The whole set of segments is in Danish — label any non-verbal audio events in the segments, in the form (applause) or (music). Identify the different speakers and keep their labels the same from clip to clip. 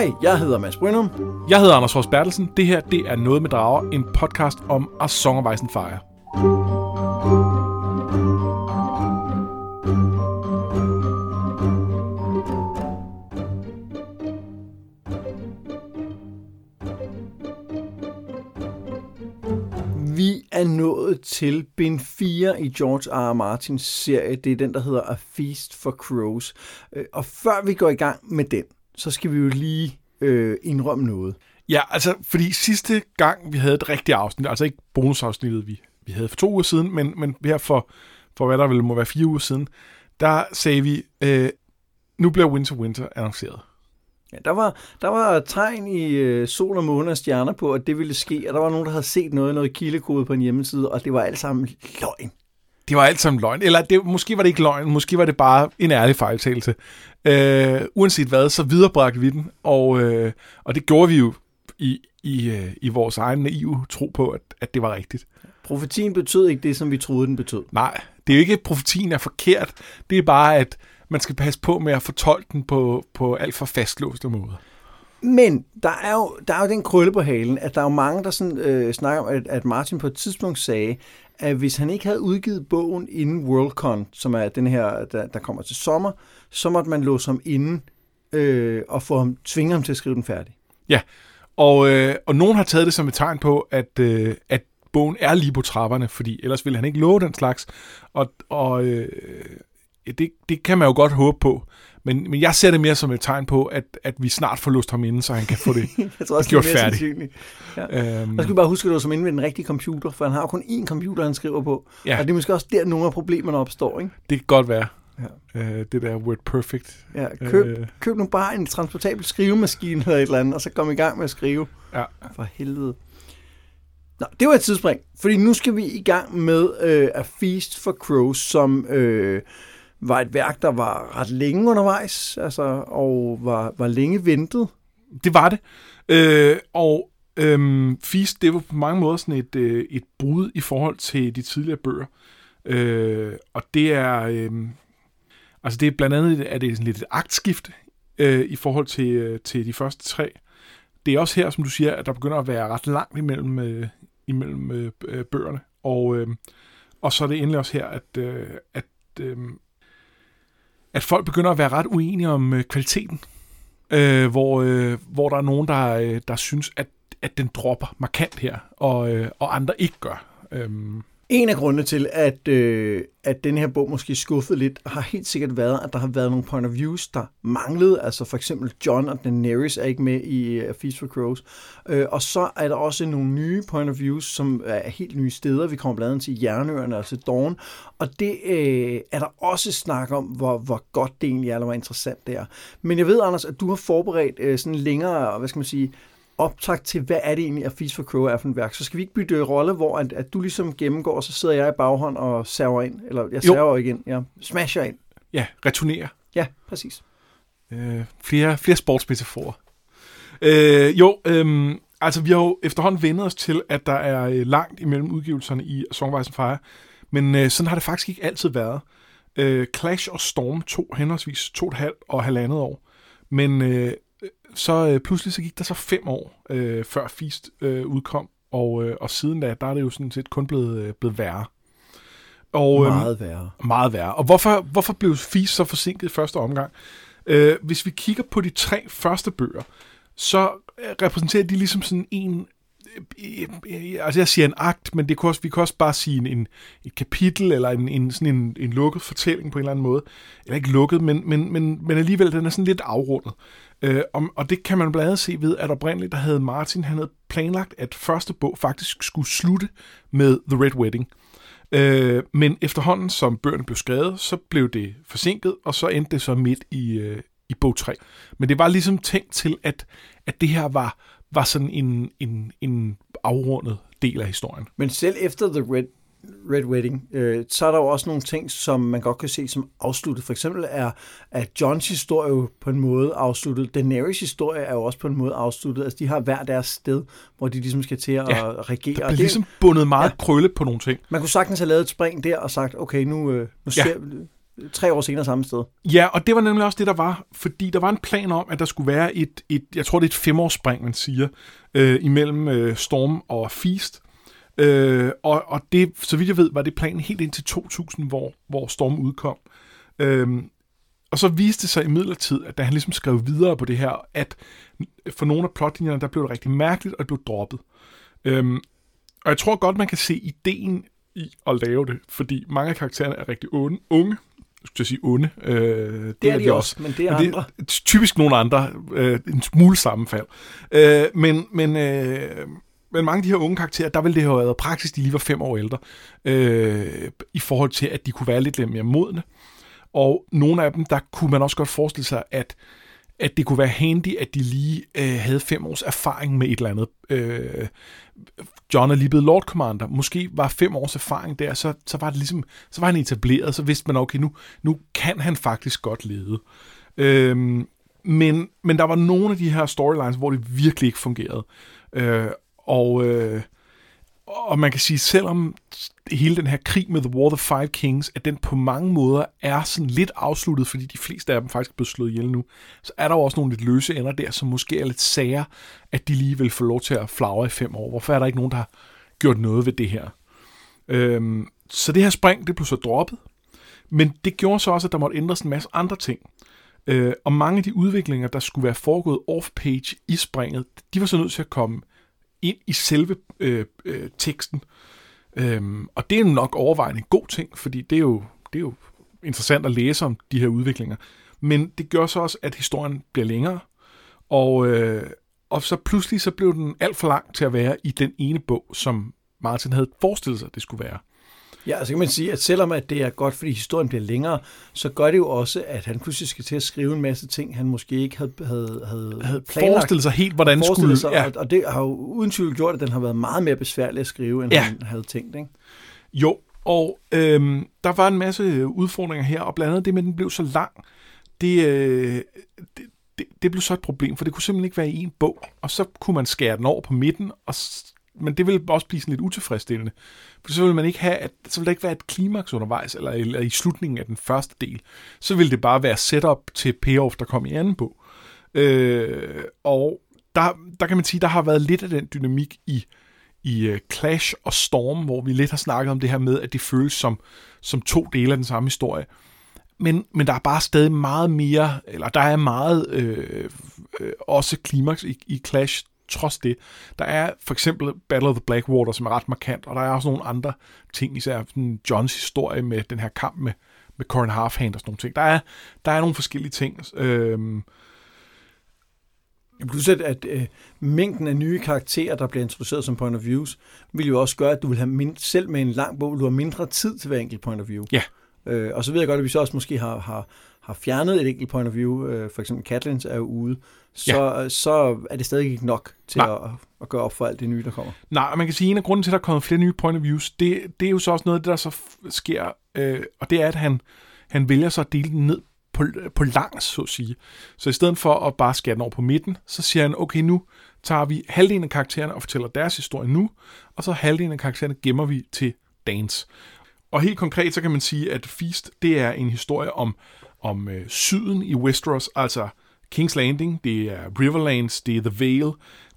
Speaker 1: Hej, jeg hedder Mads Brynum.
Speaker 2: Jeg hedder Anders Fors Bertelsen. Det her, det er Noget med Drager, en podcast om A Song of Ice and Fire.
Speaker 1: Vi er nået til bind 4 i George R. R. Martins serie. Det er den, der hedder A Feast for Crows. Øh, Og før vi går i gang med den, så skal vi jo lige øh, indrømme noget.
Speaker 2: Ja, altså, fordi sidste gang, vi havde et rigtigt afsnit, altså ikke bonusafsnittet, vi, vi havde for to uger siden, men, men her for, for hvad der vel må være fire uger siden, der sagde vi, øh, nu bliver Winter Winter annonceret.
Speaker 1: Ja, der, var, der var tegn i øh, sol og måne og stjerner på, at det ville ske, og der var nogen, der havde set noget, noget kildekode på en hjemmeside, og det var alt sammen løgn.
Speaker 2: Det var alt sammen løgn. Eller det, måske var det ikke løgn, måske var det bare en ærlig fejltagelse. Øh, uanset hvad, så viderebragte vi den, og, øh, og det gjorde vi jo i, i, øh, i vores egen naive tro på, at, at det var rigtigt.
Speaker 1: Profetien betød ikke det, som vi troede, den betød.
Speaker 2: Nej, det er jo ikke, at profetien er forkert. Det er bare, at man skal passe på med at fortolke den på, på alt for fastlåste måder.
Speaker 1: Men der er, jo, der er jo den krølle på halen, at der er jo mange, der sådan, øh, snakker om, at, at Martin på et tidspunkt sagde, at hvis han ikke havde udgivet bogen inden Worldcon, som er den her, der, der kommer til sommer, så måtte man låse ham inden øh, og få ham, tvinge ham til at skrive den færdig.
Speaker 2: Ja, og, øh, og nogen har taget det som et tegn på, at, øh, at bogen er lige på trapperne, fordi ellers ville han ikke love den slags. Og, og øh, det, det kan man jo godt håbe på. Men, men jeg ser det mere som et tegn på, at, at vi snart får lust ham inden, så han kan få det (laughs)
Speaker 1: Jeg tror også,
Speaker 2: gjort
Speaker 1: det er mere
Speaker 2: færdigt.
Speaker 1: Ja.
Speaker 2: Øhm,
Speaker 1: Jeg skal bare huske, at det var som inde ved den rigtige computer, for han har jo kun én computer, han skriver på.
Speaker 2: Ja.
Speaker 1: Og det er måske også der, nogle af problemerne opstår. Ikke?
Speaker 2: det kan godt være.
Speaker 1: Ja.
Speaker 2: Øh, det der word perfect.
Speaker 1: Ja, køb,
Speaker 2: Øh.
Speaker 1: øh. køb nu bare en transportabel skrivemaskine eller et eller andet, og så kom i gang med at skrive.
Speaker 2: Ja.
Speaker 1: For helvede. Nå, det var et tidsspring, fordi nu skal vi i gang med øh, A Feast for Crows, som øh, var et værk, der var ret længe undervejs, altså, og var, var længe ventet.
Speaker 2: Det var det. Øh, og øhm, Feast, det var på mange måder sådan et, øh, et brud i forhold til de tidligere bøger. Øh, og det er... Øh, altså det er blandt andet er det sådan lidt et aktskift øh, i forhold til, øh, til de første tre. Det er også her, som du siger, at der begynder at være ret langt imellem, øh, imellem øh, øh, bøgerne. Og, øh, og så er det endelig også her, at, øh, at, øh, at folk begynder at være ret uenige om øh, kvaliteten øh, hvor, øh, hvor der er nogen, der, øh, der synes, at, at den dropper markant her, og, øh, og andre ikke gør. Øh,
Speaker 1: en af grundene til, at, øh, at den her bog måske skuffede lidt, har helt sikkert været, at der har været nogle point of views, der manglede. Altså for eksempel John og Daenerys er ikke med i uh, Feast for Crows. Øh, og så er der også nogle nye point of views, som er helt nye steder. Vi kommer blandt andet til Jernøerne og til Dawn. Og det øh, er der også snak om, hvor, hvor godt det egentlig er, eller hvor interessant det er. Men jeg ved, Anders, at du har forberedt øh, sådan længere, hvad skal man sige, optag til, hvad er det egentlig, at Feast for Crow er for et værk. Så skal vi ikke bytte rolle, hvor at, at du ligesom gennemgår, og så sidder jeg i baghånd og server ind. Eller jeg
Speaker 2: Jo.
Speaker 1: server igen. Jeg smasher ind.
Speaker 2: ja, returnere.
Speaker 1: Ja, præcis.
Speaker 2: Øh, flere, flere sportsmetaforer. Øh, jo, øh, altså vi har jo efterhånden vendet os til, at der er øh, langt imellem udgivelserne i Song of Ice and Fire, men øh, sådan har det faktisk ikke altid været. Øh, Clash og Storm tog henholdsvis to og et halvt og halvandet år, men øh, så øh, pludselig så gik der så fem år, øh, før Feast øh, udkom, og, øh, og siden da, der er det jo sådan set kun blevet, øh, blevet værre. Og, øhm,
Speaker 1: Meget værre.
Speaker 2: meget værre. Og hvorfor, hvorfor blev Feast så forsinket i første omgang? Øh, hvis vi kigger på de tre første bøger, så øh, repræsenterer de ligesom sådan en... øh, øh, Altså jeg siger en akt, men det kan også, vi kan også bare sige en, en, et kapitel, eller en, en, sådan en, en lukket fortælling på en eller anden måde. Eller ikke lukket, men, men, men, men alligevel, den er sådan lidt afrundet. Øh, og, og det kan man blandt andet se ved, at oprindeligt der havde Martin, han havde planlagt, at første bog faktisk skulle slutte med The Red Wedding. Øh, men efterhånden, som bøgerne blev skrevet, så blev det forsinket, og så endte det så midt i, øh, i bog 3. Men det var ligesom tænkt til, at, at det her var, var sådan en, en, en afrundet del af historien.
Speaker 1: Men selv efter The Red, Red Wedding, øh, så er der jo også nogle ting, som man godt kan se som afsluttet. For eksempel er at Johns historie jo på en måde afsluttet. Daenerys historie er jo også på en måde afsluttet. Altså de har hver deres sted, hvor de ligesom skal til at
Speaker 2: Ja,
Speaker 1: ja, regere.
Speaker 2: Der
Speaker 1: det,
Speaker 2: ligesom bundet meget
Speaker 1: Ja.
Speaker 2: ja. krølle på nogle ting.
Speaker 1: Man kunne sagtens have lavet et spring der og sagt, okay, nu, øh, nu
Speaker 2: Ja.
Speaker 1: ser vi tre år senere samme sted.
Speaker 2: Ja, og det var nemlig også det, der var, fordi der var en plan om, at der skulle være et, et jeg tror det er et femårsspring, man siger, øh, imellem øh, Storm og Feast. Øh, og, og det, så vidt jeg ved, var det planen helt indtil 2000, hvor, hvor Storm udkom. Øh, og så viste det sig i midlertid, at da han ligesom skrev videre på det her, at for nogle af plotlinjerne, der blev det rigtig mærkeligt, og det blev droppet. Øhm, og jeg tror godt, man kan se ideen i at lave det, fordi mange af karaktererne er rigtig unge. unge skulle jeg sige onde. Øh,
Speaker 1: det, det er de, de også, men det er men andre. Det
Speaker 2: er typisk nogle andre. Øh, en smule sammenfald. Øh, men, men, øh, men mange af de her unge karakterer, der ville det have været praktisk, de lige var fem år ældre, øh, i forhold til, at de kunne være lidt mere modne. Og nogle af dem, der kunne man også godt forestille sig, at at det kunne være handy, at de lige øh, havde fem års erfaring med et eller andet. Øh, John er lige blevet Lord Commander. Måske var fem års erfaring der, så, så var det ligesom, så var han etableret, så vidste man, okay, nu, nu kan han faktisk godt lede. Øh, men, men der var nogle af de her storylines, hvor det virkelig ikke fungerede. Øh, og, øh, og man kan sige, selvom hele den her krig med The War of the Five Kings, at den på mange måder er sådan lidt afsluttet, fordi de fleste af dem faktisk er blevet slået ihjel nu, så er der jo også nogle lidt løse ender der, som måske er lidt sager, at de lige vil få lov til at flagre i fem år. Hvorfor er der ikke nogen, der har gjort noget ved det her? Øhm, så det her spring, det blev så droppet, men det gjorde så også, at der måtte ændres en masse andre ting. Øh, og mange af de udviklinger, der skulle være foregået off-page i springet, de var så nødt til at komme ind i selve øh, øh, teksten. Øhm, og det er nok overvejende en god ting, fordi det er, jo, det er jo interessant at læse om de her udviklinger. Men det gør så også, at historien bliver længere, og, øh, og så pludselig så blev den alt for lang til at være i den ene bog, som Martin havde forestillet sig, det skulle være.
Speaker 1: Ja, altså kan man sige, at selvom at det er godt, fordi historien bliver længere, så gør det jo også, at han pludselig skal til at skrive en masse ting, han måske ikke havde, havde, havde,
Speaker 2: havde planlagt. forestillet sig helt, hvordan skulle...
Speaker 1: Sig, ja. og, det har jo uden tvivl gjort, at den har været meget mere besværlig at skrive, end ja. han havde tænkt. Ikke?
Speaker 2: Jo, og øhm, der var en masse udfordringer her, og blandt andet det med, at den blev så lang, det, øh, det, det, det blev så et problem, for det kunne simpelthen ikke være i en bog, og så kunne man skære den over på midten, og men det vil også blive sådan lidt utilfredsstillende. For så vil man ikke have, at, så vil der ikke være et klimaks undervejs, eller, eller i slutningen af den første del. Så vil det bare være setup til payoff, der kom i anden bog. Øh, og der, der kan man sige, der har været lidt af den dynamik i, i uh, Clash og Storm, hvor vi lidt har snakket om det her med, at det føles som, som to dele af den samme historie. Men, men der er bare stadig meget mere, eller der er meget øh, øh, også klimaks i, i Clash trods det. Der er for eksempel Battle of the Blackwater, som er ret markant, og der er også nogle andre ting, især sådan Johns historie med den her kamp med, med Corin Halfhand og sådan nogle ting. Der er, der er nogle forskellige ting. Øhm,
Speaker 1: Plus at, at øh, mængden af nye karakterer, der bliver introduceret som point of views, vil jo også gøre, at du vil have mind- selv med en lang bog, du har mindre tid til hver enkelt point of view.
Speaker 2: Ja.
Speaker 1: Øh, og så ved jeg godt, at vi så også måske har, har, har fjernet et enkelt point of view, øh, for eksempel Katlins er jo ude, så, ja. så er det stadig ikke nok til at, at gøre op for alt det nye, der kommer.
Speaker 2: Nej, og man kan sige, at en af grunden til, at der er kommet flere nye point of views, det, det er jo så også noget af det, der så sker, øh, og det er, at han, han vælger så at dele den ned på, på langs, så at sige. Så i stedet for at bare skære den over på midten, så siger han, okay, nu tager vi halvdelen af karaktererne og fortæller deres historie nu, og så halvdelen af karaktererne gemmer vi til Dance. Og helt konkret, så kan man sige, at Feast, det er en historie om, om øh, syden i Westeros, altså King's Landing, det er Riverlands, det er The Vale,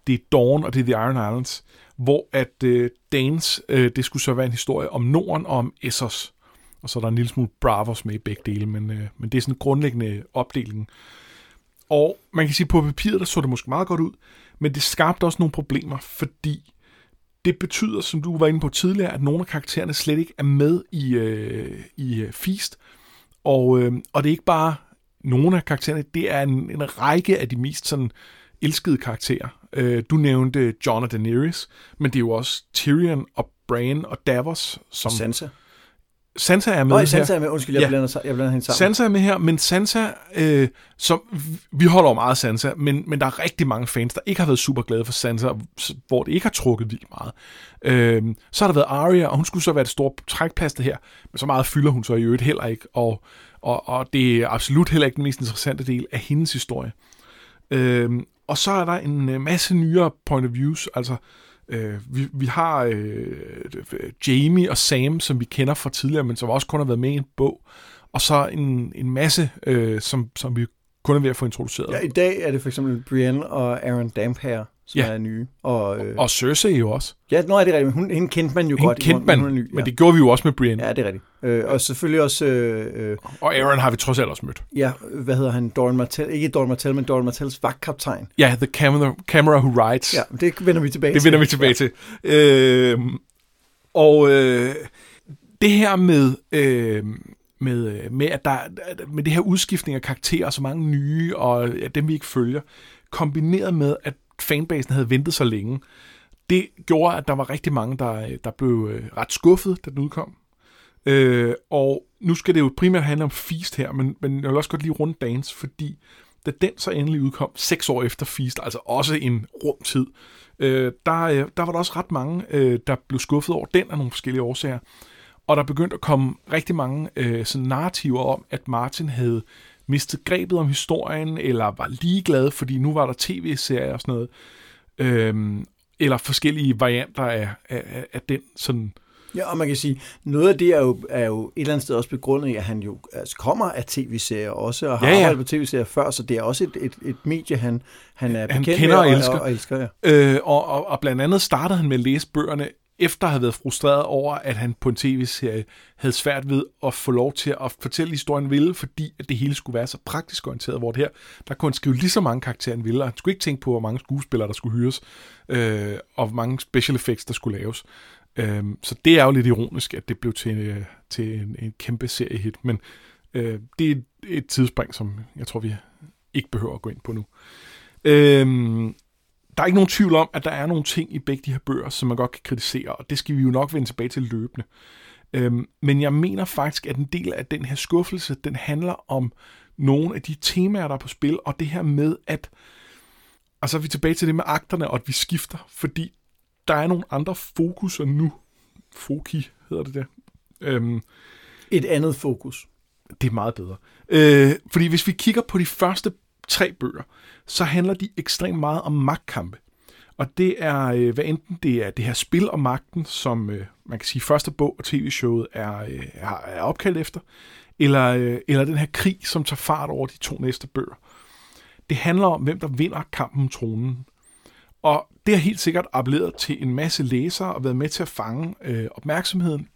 Speaker 2: det er Dawn og det er The Iron Islands, hvor at øh, Danes, øh, det skulle så være en historie om Norden og om Essos. Og så er der en lille smule Bravos med i begge dele, men, øh, men det er sådan en grundlæggende opdeling. Og man kan sige, på papiret, der så det måske meget godt ud, men det skabte også nogle problemer, fordi det betyder, som du var inde på tidligere, at nogle af karaktererne slet ikke er med i, øh, i øh, Feast. Og, øh, og det er ikke bare nogle af karaktererne, det er en, en række af de mest sådan elskede karakterer. Øh, du nævnte Jon og Daenerys, men det er jo også Tyrion og Bran og Davos. Som,
Speaker 1: Sansa.
Speaker 2: Sansa er med
Speaker 1: Nå, Sansa er med. Undskyld, jeg, ja. blander, jeg blander hende sammen.
Speaker 2: Sansa er med her, men Sansa, øh, som, vi holder jo meget Sansa, men, men der er rigtig mange fans, der ikke har været super glade for Sansa, hvor det ikke har trukket vildt meget. Øh, så har der været Arya, og hun skulle så være det store trækplaster her, men så meget fylder hun så i øvrigt heller ikke, og, og, og det er absolut heller ikke den mest interessante del af hendes historie. Øh, og så er der en masse nyere point of views, altså Øh, Øh, vi, vi har øh, Jamie og Sam, som vi kender fra tidligere, men som også kun har været med i en bog. Og så en, en masse, øh, som, som vi kun er ved at få introduceret.
Speaker 1: Ja, i dag er det for eksempel Brienne og Aaron Damphair, som
Speaker 2: Ja.
Speaker 1: er nye. Og, øh,
Speaker 2: Og Cersei jo også.
Speaker 1: ja, nå er det rigtigt. Hun, hende kendte man jo
Speaker 2: Hende
Speaker 1: godt.
Speaker 2: kendte man,
Speaker 1: hun er ny.
Speaker 2: men det gjorde vi jo også med Brienne.
Speaker 1: Ja, det er rigtigt. Øh, og selvfølgelig også, øh, øh,
Speaker 2: Og Aaron har vi trods alt også mødt.
Speaker 1: ja, hvad hedder han, Doran Martell, ikke Doran Martell, men Doran Martells vagtkaptajn.
Speaker 2: Ja, The Camera, camera Who Rides.
Speaker 1: Ja, det vender vi tilbage
Speaker 2: Det
Speaker 1: til.
Speaker 2: vender vi tilbage til. Øh, og øh, det her med, øh, med, med, at der, med det her udskiftning af karakterer, så mange nye, og ja, dem vi ikke følger, kombineret med, at fanbasen havde ventet så længe, det gjorde, at der var rigtig mange, der, der blev øh, ret skuffet, da den udkom. Øh, og nu skal det jo primært handle om Feast her, men, men jeg vil også godt lige runde Dance, fordi da den så endelig udkom, seks år efter Feast, altså også en rumtid, øh, der, øh, der var der også ret mange, øh, der blev skuffet over den af nogle forskellige årsager. Og der begyndte at komme rigtig mange øh, sådan narrativer om, at Martin havde mistet grebet om historien, eller var ligeglad, fordi nu var der tv-serier og sådan noget. Øhm, eller forskellige varianter af, af, af- den sådan...
Speaker 1: Ja, og man kan sige, noget af det er jo, er jo et eller andet sted også begrundet i, at han jo altså, kommer af tv-serier også, og har
Speaker 2: Ja,
Speaker 1: ja, arbejdet på tv-serier før, så det er også et, et, et medie, han, han er
Speaker 2: Han
Speaker 1: bekendt
Speaker 2: kender
Speaker 1: med
Speaker 2: og elsker.
Speaker 1: Og, og elsker ja.
Speaker 2: Øh, og, og, og blandt andet startede han med at læse bøgerne, efter at have været frustreret over, at han på en tv-serie havde svært ved at få lov til at fortælle historien ville, fordi at det hele skulle være så praktisk orienteret, hvor det her, der kunne han skrive lige så mange karakterer, han ville, og han skulle ikke tænke på, hvor mange skuespillere, der skulle hyres, øh, og hvor mange special effects, der skulle laves. Øh, så det er jo lidt ironisk, at det blev til, en, øh, til en, en kæmpe seriehit, men øh, det er et, et tidsspring, som jeg tror, vi ikke behøver at gå ind på nu. Øh, der er ikke nogen tvivl om, at der er nogle ting i begge de her bøger, som man godt kan kritisere, og det skal vi jo nok vende tilbage til løbende. Øhm, men jeg mener faktisk, at en del af den her skuffelse, den handler om nogle af de temaer, der er på spil, og det her med, at og så er vi tilbage til det med akterne, og at vi skifter, fordi der er nogle andre fokuser nu. Foki hedder det der. Øhm,
Speaker 1: Et andet fokus.
Speaker 2: det er meget bedre. Øh, fordi hvis vi kigger på de første tre bøger, så handler de ekstremt meget om magtkampe. Og det er, øh, hvad enten det er det her spil om magten, som øh, man kan sige første bog og tv-showet er, øh, er, opkaldt efter, eller, øh, eller den her krig, som tager fart over de to næste bøger. Det handler om, hvem der vinder kampen om tronen. Og det har helt sikkert appelleret til en masse læsere og været med til at fange øh, opmærksomheden.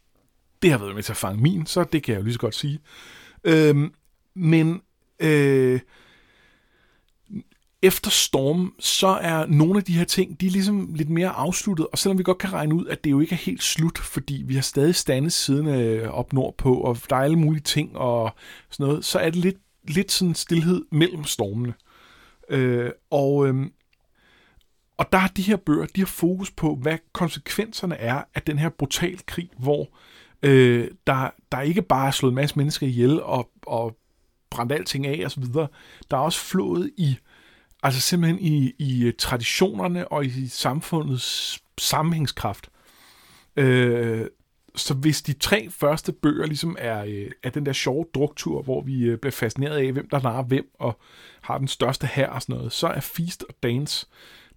Speaker 2: Det har været med til at fange min, så det kan jeg jo lige så godt sige. Øh, men øh, efter Storm, så er nogle af de her ting, de er ligesom lidt mere afsluttet, og selvom vi godt kan regne ud, at det jo ikke er helt slut, fordi vi har stadig standet siden øh, op nordpå, og der er alle mulige ting og sådan noget, så er det lidt, lidt sådan stillhed mellem stormene. Øh, og, øh, og der er de her bøger, de har fokus på, hvad konsekvenserne er af den her brutal krig, hvor øh, der, der ikke bare er slået en masse mennesker ihjel og, og brændt alting af osv. Der er også flået i, altså simpelthen i, i øh, traditionerne og i samfundets sammenhængskraft. Øh, så hvis de tre første bøger ligesom er, øh, er den der sjove druktur, hvor vi øh, bliver fascineret af, hvem der narer hvem og har den største her og sådan noget, så er Feast og Dance,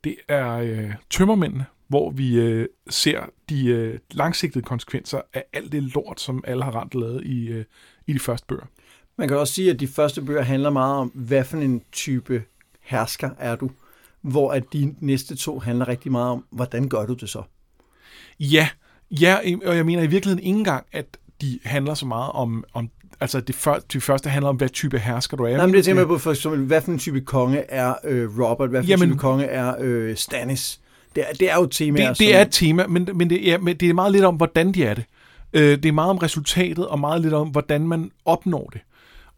Speaker 2: det er øh, tømmermændene, hvor vi øh, ser de øh, langsigtede konsekvenser af alt det lort, som alle har rent lavet i, øh, i de første bøger.
Speaker 1: Man kan også sige, at de første bøger handler meget om, hvad for en type hersker er du, hvor at de næste to handler rigtig meget om, hvordan gør du det så?
Speaker 2: Ja, ja, og jeg mener i virkeligheden ikke engang, at de handler så meget om, om altså det, før, de første handler om, hvad type hersker du er.
Speaker 1: Nej, men det tænker jeg på, for eksempel, hvad for en type konge er øh, Robert, hvad for en
Speaker 2: Jamen-
Speaker 1: type konge er øh, Stannis. Det er, det er jo temaer,
Speaker 2: det, det er et tema, men, men, det, ja, men det er meget lidt om, hvordan de er det. Øh, det er meget om resultatet, og meget lidt om, hvordan man opnår det.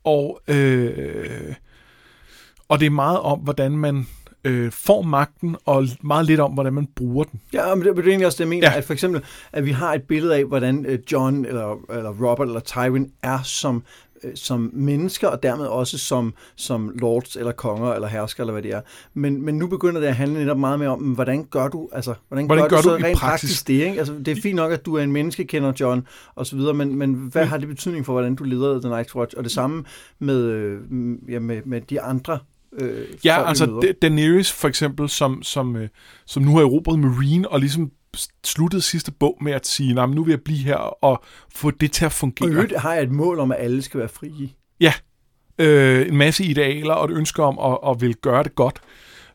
Speaker 2: Og, øh, og det er meget om, hvordan man øh, får magten, og meget lidt om, hvordan man bruger den.
Speaker 1: Ja, men det, det er egentlig også det, jeg mener,
Speaker 2: Ja.
Speaker 1: ja. at for eksempel, at vi har et billede af, hvordan øh, John eller, eller Robert eller Tywin er som, øh, som mennesker, og dermed også som, som lords eller konger eller hersker, eller hvad det er. Men, men nu begynder det at handle netop meget mere om, hvordan gør du, altså, hvordan,
Speaker 2: Hvordan
Speaker 1: gør,
Speaker 2: gør
Speaker 1: du,
Speaker 2: du
Speaker 1: så
Speaker 2: i
Speaker 1: rent
Speaker 2: praksis?
Speaker 1: praktisk det, ikke? Altså, det er fint nok, at du er en menneskekender, John, og så videre, men, men hvad
Speaker 2: Men-
Speaker 1: har det betydning for, hvordan du leder The Night's Watch? Og det samme med, øh, ja, med, med de andre Øh,
Speaker 2: Ja, altså
Speaker 1: møder.
Speaker 2: Da- Daenerys for eksempel, som, som, øh, som nu har erobret Marine, og ligesom sluttede sidste bog med at sige, nej, nu vil jeg blive her og få det til at
Speaker 1: Og
Speaker 2: fungere.
Speaker 1: øvrigt har jeg et mål om, at alle skal være frie.
Speaker 2: Ja, øh, en masse idealer og et ønske om at, at vil gøre det godt.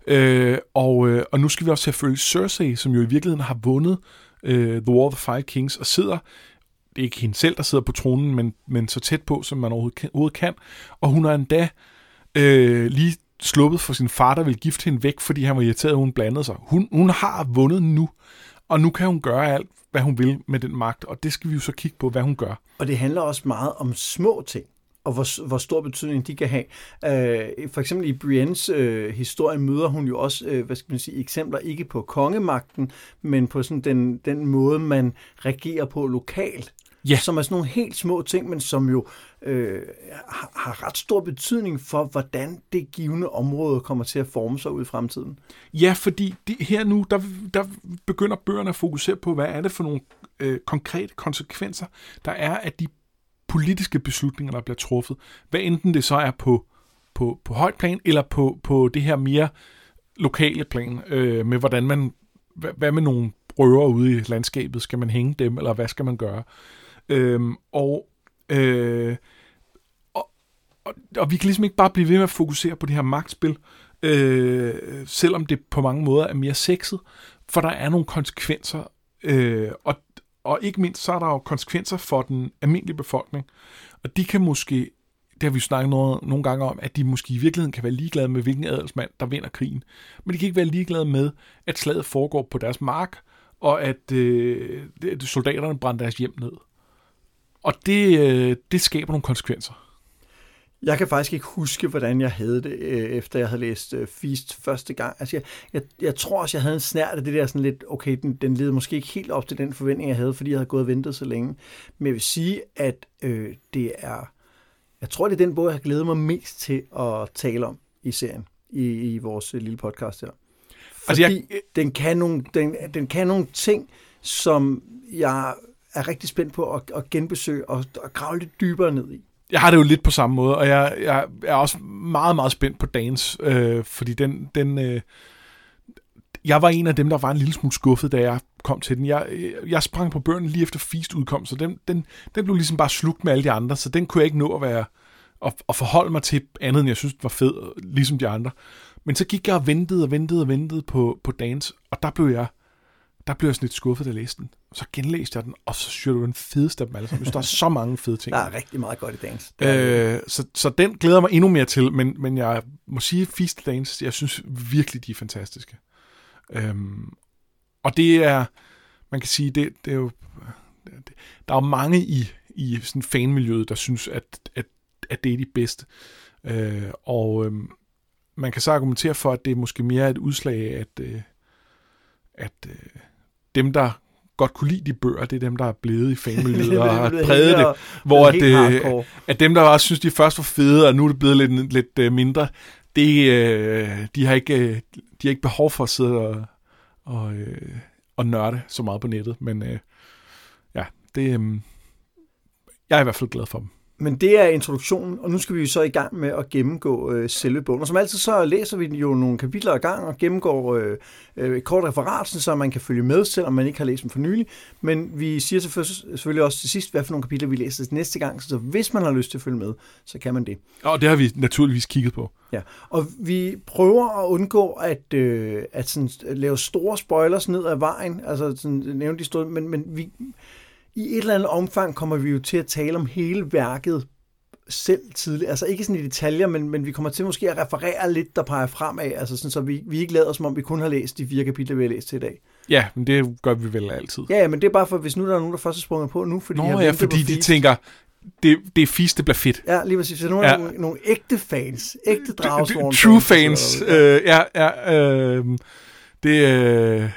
Speaker 2: Øh, og, øh, og nu skal vi også til at følge Cersei, som jo i virkeligheden har vundet øh, The War of the Five Kings, og sidder, det er ikke hende selv, der sidder på tronen, men, men så tæt på, som man overhovedet kan. Og hun har endda øh, lige sluppet for sin far, der ville gifte hende væk, fordi han var irriteret, at hun blandede sig. Hun, hun har vundet nu, og nu kan hun gøre alt, hvad hun vil med den magt, og det skal vi jo så kigge på, hvad hun gør.
Speaker 1: Og det handler også meget om små ting, og hvor, hvor stor betydning de kan have. Øh, for eksempel i Briennes øh, historie møder hun jo også, øh, hvad skal man sige, eksempler ikke på kongemagten, men på sådan den, den måde, man regerer på lokalt.
Speaker 2: Ja.
Speaker 1: Som er sådan nogle helt små ting, men som jo øh, har, har ret stor betydning for, hvordan det givende område kommer til at forme sig ud i fremtiden.
Speaker 2: Ja, fordi det, her nu, der, der begynder bøgerne at fokusere på, hvad er det for nogle øh, konkrete konsekvenser, der er af de politiske beslutninger, der bliver truffet. Hvad enten det så er på, på, på højt plan, eller på, på det her mere lokale plan, øh, med hvordan man, hvad, hvad med nogle røver ude i landskabet, skal man hænge dem, eller hvad skal man gøre? Øhm, og, øh, og, og, og vi kan ligesom ikke bare blive ved med at fokusere på det her magtspil, øh, selvom det på mange måder er mere sexet, for der er nogle konsekvenser, øh, og, og ikke mindst så er der jo konsekvenser for den almindelige befolkning, og de kan måske, det har vi jo snakket noget, nogle gange om, at de måske i virkeligheden kan være ligeglade med, hvilken adelsmand, der vinder krigen, men de kan ikke være ligeglade med, at slaget foregår på deres mark, og at øh, soldaterne brænder deres hjem ned. Og det, øh, det skaber nogle konsekvenser.
Speaker 1: Jeg kan faktisk ikke huske, hvordan jeg havde det, øh, efter jeg havde læst øh, Feast første gang. Altså, jeg, jeg, jeg tror også, jeg havde en snært af det der sådan lidt, okay, den, den led måske ikke helt op til den forventning, jeg havde, fordi jeg havde gået og ventet så længe. Men jeg vil sige, at øh, det er, jeg tror, det er den bog, jeg har glædet mig mest til at tale om i serien, i, i vores lille podcast her. Fordi
Speaker 2: Altså, jeg,
Speaker 1: den, kan nogle, den, den kan nogle ting, som jeg er rigtig spændt på at, at genbesøge og, og grave lidt dybere ned i.
Speaker 2: Jeg har det jo lidt på samme måde, og jeg, jeg er også meget, meget spændt på Dans, øh, fordi den, den øh, jeg var en af dem, der var en lille smule skuffet, da jeg kom til den. Jeg, jeg sprang på børnene lige efter Feast udkom, så den, den, den blev ligesom bare slugt med alle de andre, så den kunne jeg ikke nå at være at, at forholde mig til andet, end jeg synes var fed, ligesom de andre. Men så gik jeg og ventede og ventede og ventede på, på Dans, og der blev jeg der blev jeg sådan lidt skuffet, da jeg læste den. Så genlæste jeg den, og så synes jeg, det den fedeste af dem alle sammen. Jeg synes, der er så mange fede ting.
Speaker 1: Der er rigtig meget godt i er-
Speaker 2: Øh, så, så den glæder mig endnu mere til, men, men jeg må sige, Feast Dance, jeg synes virkelig, de er fantastiske. Øhm, og det er, man kan sige, det, det er jo, det, der er jo mange i, i sådan fanmiljøet, der synes, at, at, at det er de bedste. Øh, og øhm, man kan så argumentere for, at det er måske mere et udslag af, at, øh, at øh, dem, der godt kunne lide de bøger, det er dem, der er blevet i fanmiljøet (laughs) og har præget det. Hvor at, øh, at dem, der også synes, de først var fede, og nu er det blevet lidt, lidt øh, mindre, det, øh, de, har ikke, øh, de har ikke behov for at sidde og, og, øh, og nørde så meget på nettet. Men øh, ja, det, øh, jeg er i hvert fald glad for dem.
Speaker 1: Men det er introduktionen, og nu skal vi så i gang med at gennemgå øh, selve bogen. Og som altid så læser vi jo nogle kapitler ad gang og gennemgår øh, øh, et kort referat, så man kan følge med, selvom man ikke har læst dem for nylig. Men vi siger selvfølgelig, også til sidst, hvad for nogle kapitler vi læser næste gang, så hvis man har lyst til at følge med, så kan man det.
Speaker 2: Og det har vi naturligvis kigget på.
Speaker 1: Ja, og vi prøver at undgå at, øh, at sådan, lave store spoilers ned ad vejen, altså sådan, nævne de store, men, men vi, i et eller andet omfang kommer vi jo til at tale om hele værket selv tidligt. Altså ikke sådan i detaljer, men, men vi kommer til måske at referere lidt, der peger fremad, altså sådan, så vi, vi ikke lader som om, vi kun har læst de fire kapitler, vi har læst til i dag.
Speaker 2: Ja, men det gør vi vel altid.
Speaker 1: Ja, ja, men det er bare for, hvis nu der er nogen, der først er sprunget på nu, fordi de har
Speaker 2: Nå ja, fordi de tænker, det, det er fisk, det bliver fedt.
Speaker 1: Ja, lige præcis. Så nu er
Speaker 2: ja.
Speaker 1: nogle, nogle ægte fans, ægte dragsvorn
Speaker 2: True fans. Øh, ja, ja, øh, det, øh,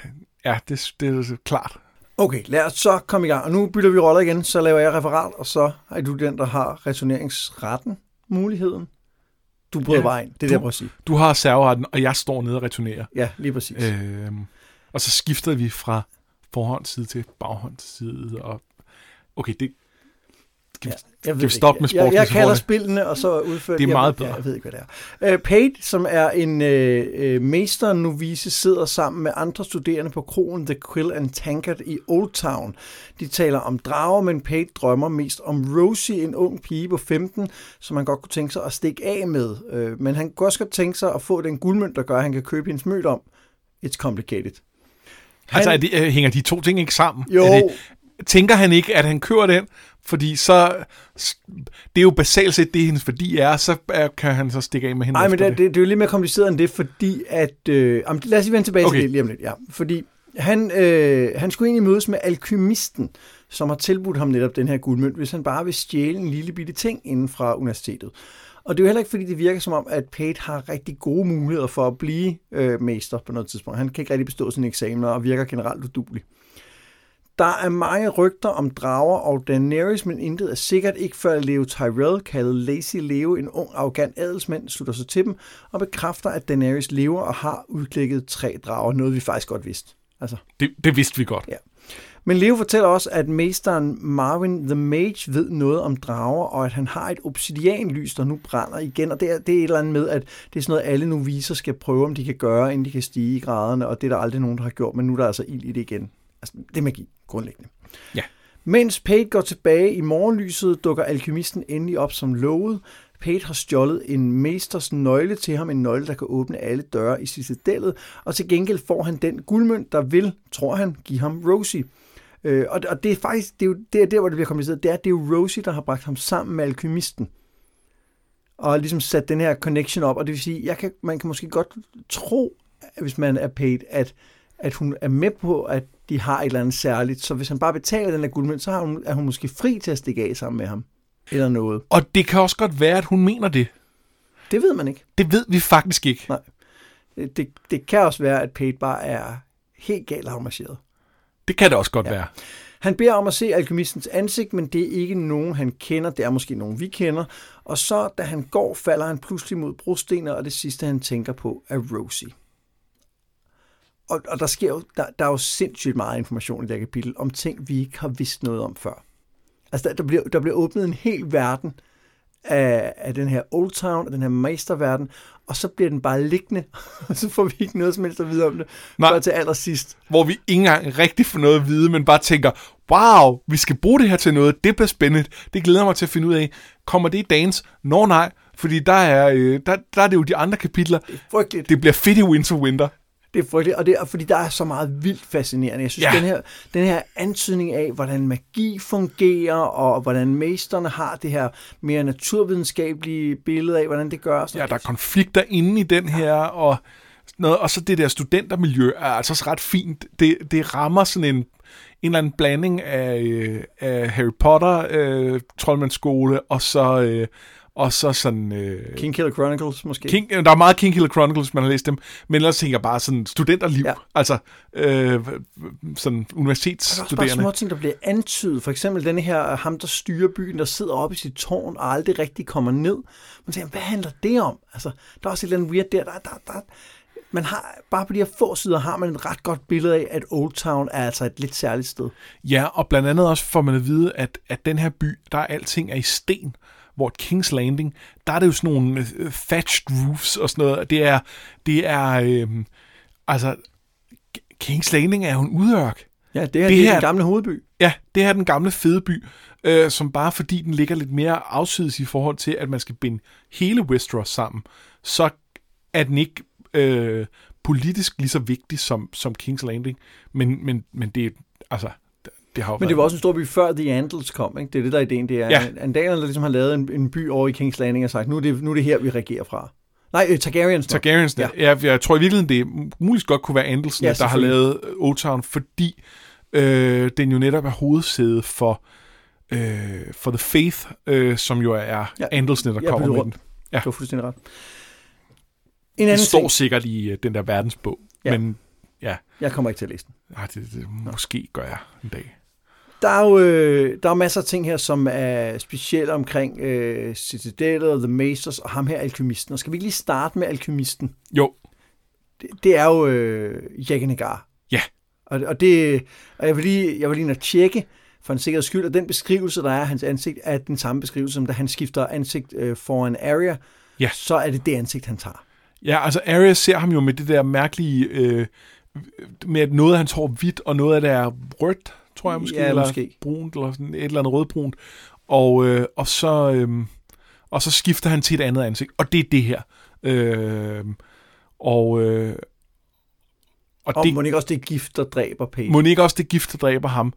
Speaker 2: ja det, det er klart.
Speaker 1: Okay, lad os så komme i gang. Og nu bytter vi roller igen, så laver jeg referat, og så er du den, der har returneringsretten, muligheden. Du bryder
Speaker 2: Ja,
Speaker 1: vejen, det er det,
Speaker 2: du-
Speaker 1: jeg prøver at sige.
Speaker 2: Du har serveretten, og jeg står nede og returnerer.
Speaker 1: Ja, lige præcis. Øh,
Speaker 2: og så skifter vi fra forhåndsside til baghåndsside. Og, okay, det, Skal,
Speaker 1: Ja,
Speaker 2: ja,
Speaker 1: jeg
Speaker 2: skal vi stoppe med
Speaker 1: Jeg, jeg kalder
Speaker 2: sportsmetaforerne?
Speaker 1: spillene, og så udfører
Speaker 2: Det er
Speaker 1: jeg-
Speaker 2: meget bedre.
Speaker 1: Jeg ved ikke, hvad det er. Uh, Pate, som er en uh, uh, mesternovice, sidder sammen med andre studerende på kroen The Quill and Tankard i Old Town. De taler om drager, men Pate drømmer mest om Rosie, en ung pige på 15, som han godt kunne tænke sig at stikke af med. Uh, men han kunne også godt tænke sig at få den guldmønt, der gør, at han kan købe hendes mønt om. It's complicated.
Speaker 2: Altså, er det, øh, hænger de to ting ikke sammen?
Speaker 1: Jo.
Speaker 2: Er det, tænker han ikke, at han kører den? Fordi så... Det er jo basalt set det, hendes værdi er, så kan han så stikke af med hende
Speaker 1: Nej, men det, det, det er jo lidt mere kompliceret end det, fordi at... Øh, jamen, lad os lige vende tilbage
Speaker 2: Okay.
Speaker 1: til det lige om lidt. Ja. Fordi han, øh, han skulle egentlig mødes med alkymisten, som har tilbudt ham netop den her guldmønt, hvis han bare vil stjæle en lille bitte ting inden fra universitetet. Og det er jo heller ikke, fordi det virker som om, at Pate har rigtig gode muligheder for at blive øh, mester på noget tidspunkt. Han kan ikke rigtig bestå sine eksamener og virker generelt udulig. Der er mange rygter om drager og Daenerys, men intet er sikkert ikke før Leo Tyrell, kaldet Lazy Leo, en ung arrogant adelsmand, slutter sig til dem og bekræfter, at Daenerys lever og har udklikket tre drager, noget vi faktisk godt vidste. Altså,
Speaker 2: det, det vidste vi godt.
Speaker 1: Ja. Men Leo fortæller også, at mesteren Marvin the Mage ved noget om drager, og at han har et obsidianlys, der nu brænder igen. Og det er, det er et eller andet med, at det er sådan noget, alle noviser skal prøve, om de kan gøre, inden de kan stige i graderne, og det er der aldrig nogen, der har gjort, men nu er der altså ild i det igen. Altså, det er magi, grundlæggende.
Speaker 2: Ja.
Speaker 1: Mens Pate går tilbage i morgenlyset, dukker alkymisten endelig op som lovet. Pate har stjålet en mesters nøgle til ham, en nøgle, der kan åbne alle døre i citadellet, og til gengæld får han den guldmønt, der vil, tror han, give ham Rosie. Øh, og, og det er faktisk, det er jo det er der, hvor det bliver kompliceret, det er, det er jo Rosie, der har bragt ham sammen med alkymisten. Og ligesom sat den her connection op, og det vil sige, jeg kan, man kan måske godt tro, hvis man er paid, at, at hun er med på, at de har et eller andet særligt. Så hvis han bare betaler den her guldmønt, så hun, er hun måske fri til at stikke af sammen med ham. Eller noget.
Speaker 2: Og det kan også godt være, at hun mener det.
Speaker 1: Det ved man ikke.
Speaker 2: Det ved vi faktisk ikke.
Speaker 1: Nej. Det, det, det kan også være, at Pate bare er helt galt afmarcheret.
Speaker 2: Det kan det også godt ja. være.
Speaker 1: Han beder om at se alkymistens ansigt, men det er ikke nogen, han kender. Det er måske nogen, vi kender. Og så, da han går, falder han pludselig mod brostener, og det sidste, han tænker på, er Rosie. Og, og der, sker jo, der, der er jo sindssygt meget information i det her kapitel om ting, vi ikke har vidst noget om før. Altså, der, der, bliver, der bliver åbnet en hel verden af, af den her Old Town, af den her mesterverden, og så bliver den bare liggende, og (laughs) så får vi ikke noget som helst at vide om det,
Speaker 2: Nej.
Speaker 1: før til allersidst.
Speaker 2: Hvor vi ikke engang rigtig får noget at vide, men bare tænker, wow, vi skal bruge det her til noget. Det bliver spændende. Det glæder mig til at finde ud af. Kommer det i dagens? Nå nej, fordi der er, øh, der, der er det jo de andre kapitler.
Speaker 1: Frygteligt.
Speaker 2: Det bliver fedt i Winter Winter.
Speaker 1: Det er frygteligt, og det er, fordi der er så meget vildt fascinerende. Jeg synes,
Speaker 2: Ja.
Speaker 1: den, her, den her antydning af, hvordan magi fungerer, og hvordan mesterne har det her mere naturvidenskabelige billede af, hvordan det gør.
Speaker 2: Ja, der er konflikter inde i den her, og, sådan noget, og så det der studentermiljø er altså også ret fint. Det, det rammer sådan en, en eller anden blanding af, øh, af Harry Potter, øh, troldmandsskole, og så, øh, og så sådan... Øh,
Speaker 1: King Killer Chronicles måske.
Speaker 2: King, der er meget King Killer Chronicles, man har læst dem, men ellers tænker jeg bare sådan studenterliv, ja. Altså øh, sådan
Speaker 1: Der er også bare
Speaker 2: universitetsstuderende.
Speaker 1: små ting, der bliver antydet. For eksempel den her, ham der styrer byen, der sidder oppe i sit tårn og aldrig rigtig kommer ned. Man tænker, hvad handler det om? Altså, der er også et eller andet weird der. der, der, der man har, bare på de her få sider har man et ret godt billede af, at Old Town er altså et lidt særligt sted.
Speaker 2: Ja, og blandt andet også får man at vide, at, at den her by, der er alting er i sten, hvor King's Landing, der er det jo sådan nogle øh, thatched roofs og sådan noget. Det er, det er øh, altså, King's Landing er jo en udørk.
Speaker 1: Ja, det her,
Speaker 2: Det
Speaker 1: det, er
Speaker 2: her-
Speaker 1: den gamle hovedby.
Speaker 2: Ja, det er den gamle fede by, øh, som bare fordi den ligger lidt mere afsides i forhold til, at man skal binde hele Westeros sammen, så er den ikke øh, politisk lige så vigtig som, som King's Landing. Men, men, men det er, altså, det har
Speaker 1: Men det var også en stor by før The Andals kom, ikke? Det er det, der er ideen. Det er,
Speaker 2: Ja.
Speaker 1: Andalerne, der ligesom har lavet en, en by over i King's Landing og sagt, nu er det, nu er det her, vi regerer fra. Nej, øh, Targaryens. nok.
Speaker 2: Targaryens, ja.
Speaker 1: Ja.
Speaker 2: jeg, tror i virkeligheden, det muligvis godt kunne være Andelsen, ja, der har lavet øh, Old-Town, fordi øh, den jo netop er hovedsæde for, øh, for The Faith, øh, som jo er ja. Andelsen, der
Speaker 1: Ja,
Speaker 2: kommer med den.
Speaker 1: Ja. Du har fuldstændig ret. En
Speaker 2: Det
Speaker 1: anden
Speaker 2: står
Speaker 1: ting,
Speaker 2: sikkert i øh, den der verdensbog, ja. Men ja,
Speaker 1: jeg kommer ikke til at læse den.
Speaker 2: ej, det, det, måske gør jeg en dag.
Speaker 1: Der er jo øh, der er masser af ting her, som er specielle omkring øh, Citadellet The Masters og ham her, alkymisten. Og skal vi ikke lige starte med alkymisten?
Speaker 2: Jo,
Speaker 1: Det, det er jo øh, Nagar.
Speaker 2: Ja.
Speaker 1: Og, og, det, og jeg, vil lige, jeg vil lige og tjekke, for en sikkerheds skyld, og den beskrivelse, der er af hans ansigt, er den samme beskrivelse, som da han skifter ansigt øh, for en area,
Speaker 2: Ja.
Speaker 1: så er det det ansigt, han tager.
Speaker 2: Ja, altså Arya ser ham jo med det der mærkelige, øh, med at noget af hans hår hvidt, og noget af det er rødt, tror jeg måske,
Speaker 1: Ja,
Speaker 2: eller
Speaker 1: måske.
Speaker 2: brunt, eller sådan et eller andet rødbrunt. Og, øh, og, så, øh, og så skifter han til et andet ansigt, og det er det her. Øh, og, øh, og
Speaker 1: Og
Speaker 2: det,
Speaker 1: må ikke også det gift, der dræber Page?
Speaker 2: må ikke også det gift, der dræber ham.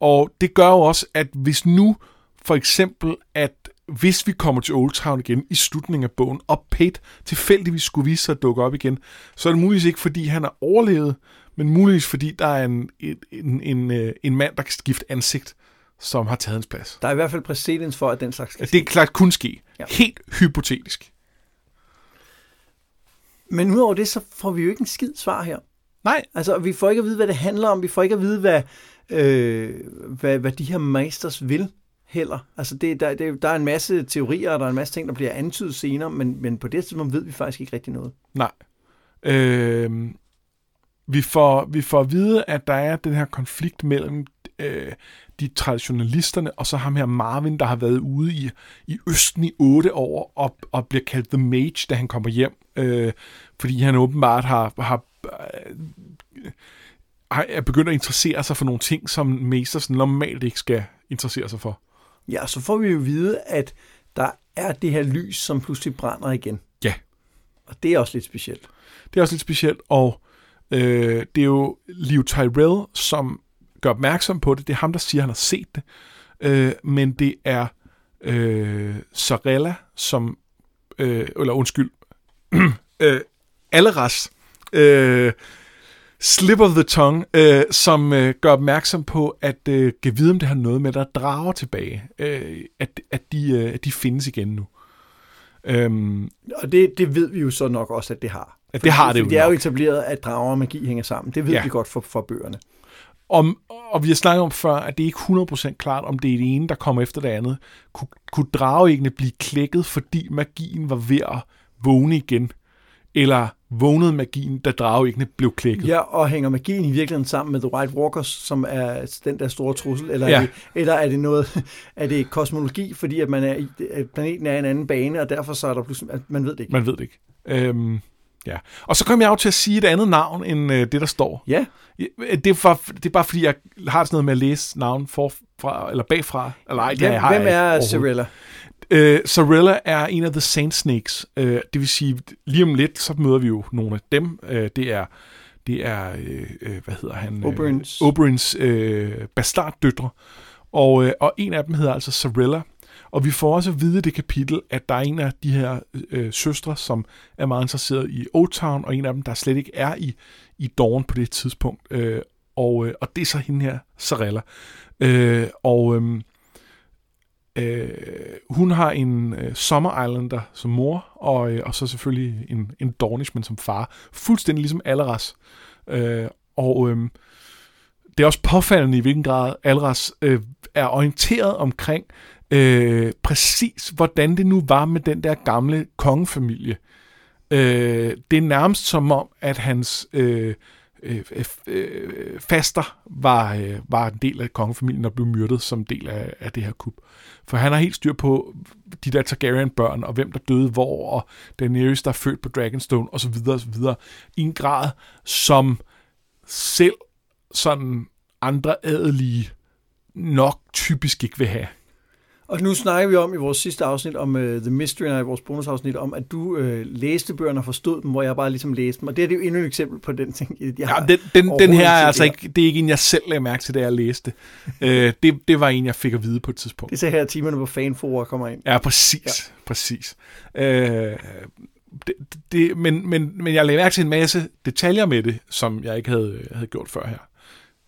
Speaker 2: Og det gør jo også, at hvis nu for eksempel, at hvis vi kommer til Old Town igen i slutningen af bogen, og Pate tilfældigvis skulle vise sig at dukke op igen, så er det muligvis ikke, fordi han har overlevet, men muligvis fordi der er en, en, en, en, øh, en mand, der kan skifte ansigt, som har taget hans plads.
Speaker 1: Der er i hvert fald præcedens for, at den slags skal
Speaker 2: Det er klart kun ske.
Speaker 1: Ja.
Speaker 2: Helt hypotetisk.
Speaker 1: Men udover det, så får vi jo ikke en skid svar her.
Speaker 2: Nej,
Speaker 1: Altså, vi får ikke at vide, hvad det handler om. Vi får ikke at vide, hvad, øh, hvad, hvad de her masters vil heller. Altså, det, der, det, der er en masse teorier, og der er en masse ting, der bliver antydet senere, men, men på det tidspunkt ved vi faktisk ikke rigtig noget.
Speaker 2: Nej. Øh, vi, får, vi får at vide, at der er den her konflikt mellem øh, de traditionalisterne, og så ham her Marvin, der har været ude i, i Østen i otte år, og, og bliver kaldt The Mage, da han kommer hjem, øh, fordi han åbenbart har, har øh, har- er begyndt at interessere sig for nogle ting, som Masters normalt ikke skal interessere sig for.
Speaker 1: Ja, så får vi jo vide, at der er det her lys, som pludselig brænder igen.
Speaker 2: Ja.
Speaker 1: Og det er også lidt specielt.
Speaker 2: Det er også lidt specielt, og øh, det er jo Liv Tyrell, som gør opmærksom på det. Det er ham, der siger, at han har set det. Øh, men det er øh, Sarella, som... Øh, eller undskyld. (clears throat) øh, Alleras. Øh, slip of the tongue, øh, som øh, gør opmærksom på, at øh, kan vide, om det har noget med, der drager tilbage. Øh, at, at, de, øh, at de findes igen nu. Øhm,
Speaker 1: Og det, det ved vi jo så nok også, at det har.
Speaker 2: at det har det jo
Speaker 1: Det er jo etableret, at drager og magi hænger sammen. Det ved
Speaker 2: Ja.
Speaker 1: vi godt fra, fra bøgerne.
Speaker 2: Om, og vi har snakket om før, at det er ikke 100% klart, om det er det ene, der kommer efter det andet. Kunne, kunne drageæggene blive klækket, fordi magien var ved at vågne igen? Eller vågnede magien, da drageæggene blev klækket?
Speaker 1: Ja, og hænger magien i virkeligheden sammen med The White Walkers, som er den der store trussel, eller,
Speaker 2: Ja.
Speaker 1: er, det, eller er det noget, er det kosmologi, fordi at man er at planeten er i en anden bane, og derfor så er der pludselig, at man ved det ikke.
Speaker 2: Man ved det ikke. Øhm, ja. Og så kom jeg jo til at sige et andet navn, end øh, det, der står.
Speaker 1: Ja,
Speaker 2: Det er, for, det er bare fordi, jeg har sådan noget med at læse navn forfra, eller bagfra. Eller ej,
Speaker 1: hvem,
Speaker 2: har
Speaker 1: hvem
Speaker 2: jeg ikke
Speaker 1: er. Cirilla?
Speaker 2: Øh, Sarella er en af The Sand Snakes. Øh, det vil sige, lige om lidt, så møder vi jo nogle af dem. Øh, det er, det er øh, øh, hvad hedder han?
Speaker 1: Oberyn's.
Speaker 2: Øh, Oberyn's øh, bastarddøtre. Og, øh, og en af dem hedder altså Sarella. Og vi får også at vide i det kapitel, at der er en af de her øh, søstre, som er meget interesseret i Old Town, og en af dem, der slet ikke er i, i Dawn på det tidspunkt. Øh, og, øh, og det er så hende her, Sarella. Øh, og øh, øh, hun har en øh, Summer Islander som mor, og, øh, og så selvfølgelig en, en Dornishman som far. Fuldstændig ligesom Alras. Øh, og øh, det er også påfaldende i hvilken grad Alras øh, er orienteret omkring øh, præcis, hvordan det nu var med den der gamle kongefamilie. Øh, det er nærmest som om, at hans øh, øh, øh, øh, faster var, øh, var en del af kongefamilien og blev myrdet som del af, af det her kup. For han har helt styr på de der Targaryen-børn, og hvem der døde hvor, og Daenerys, der er født på Dragonstone, osv. osv. I en grad, som selv sådan andre adelige nok typisk ikke vil have.
Speaker 1: Og nu snakker vi om i vores sidste afsnit om uh, The Mystery, i vores bonusafsnit, om at du uh, læste bøgerne og forstod dem, hvor jeg bare ligesom læste dem. Og det er det jo endnu et eksempel på den ting, jeg
Speaker 2: Ja,
Speaker 1: har
Speaker 2: den, den, den her er altså ikke, det er ikke en, jeg selv lagde mærke til, da jeg læste. (laughs) øh, det, det var en, jeg fik at vide på et tidspunkt.
Speaker 1: Det er så her, timerne på fanforer kommer ind.
Speaker 2: Ja, præcis. Ja. Præcis. Øh, det, det, men, men, men jeg lagde mærke til en masse detaljer med det, som jeg ikke havde, havde gjort før her.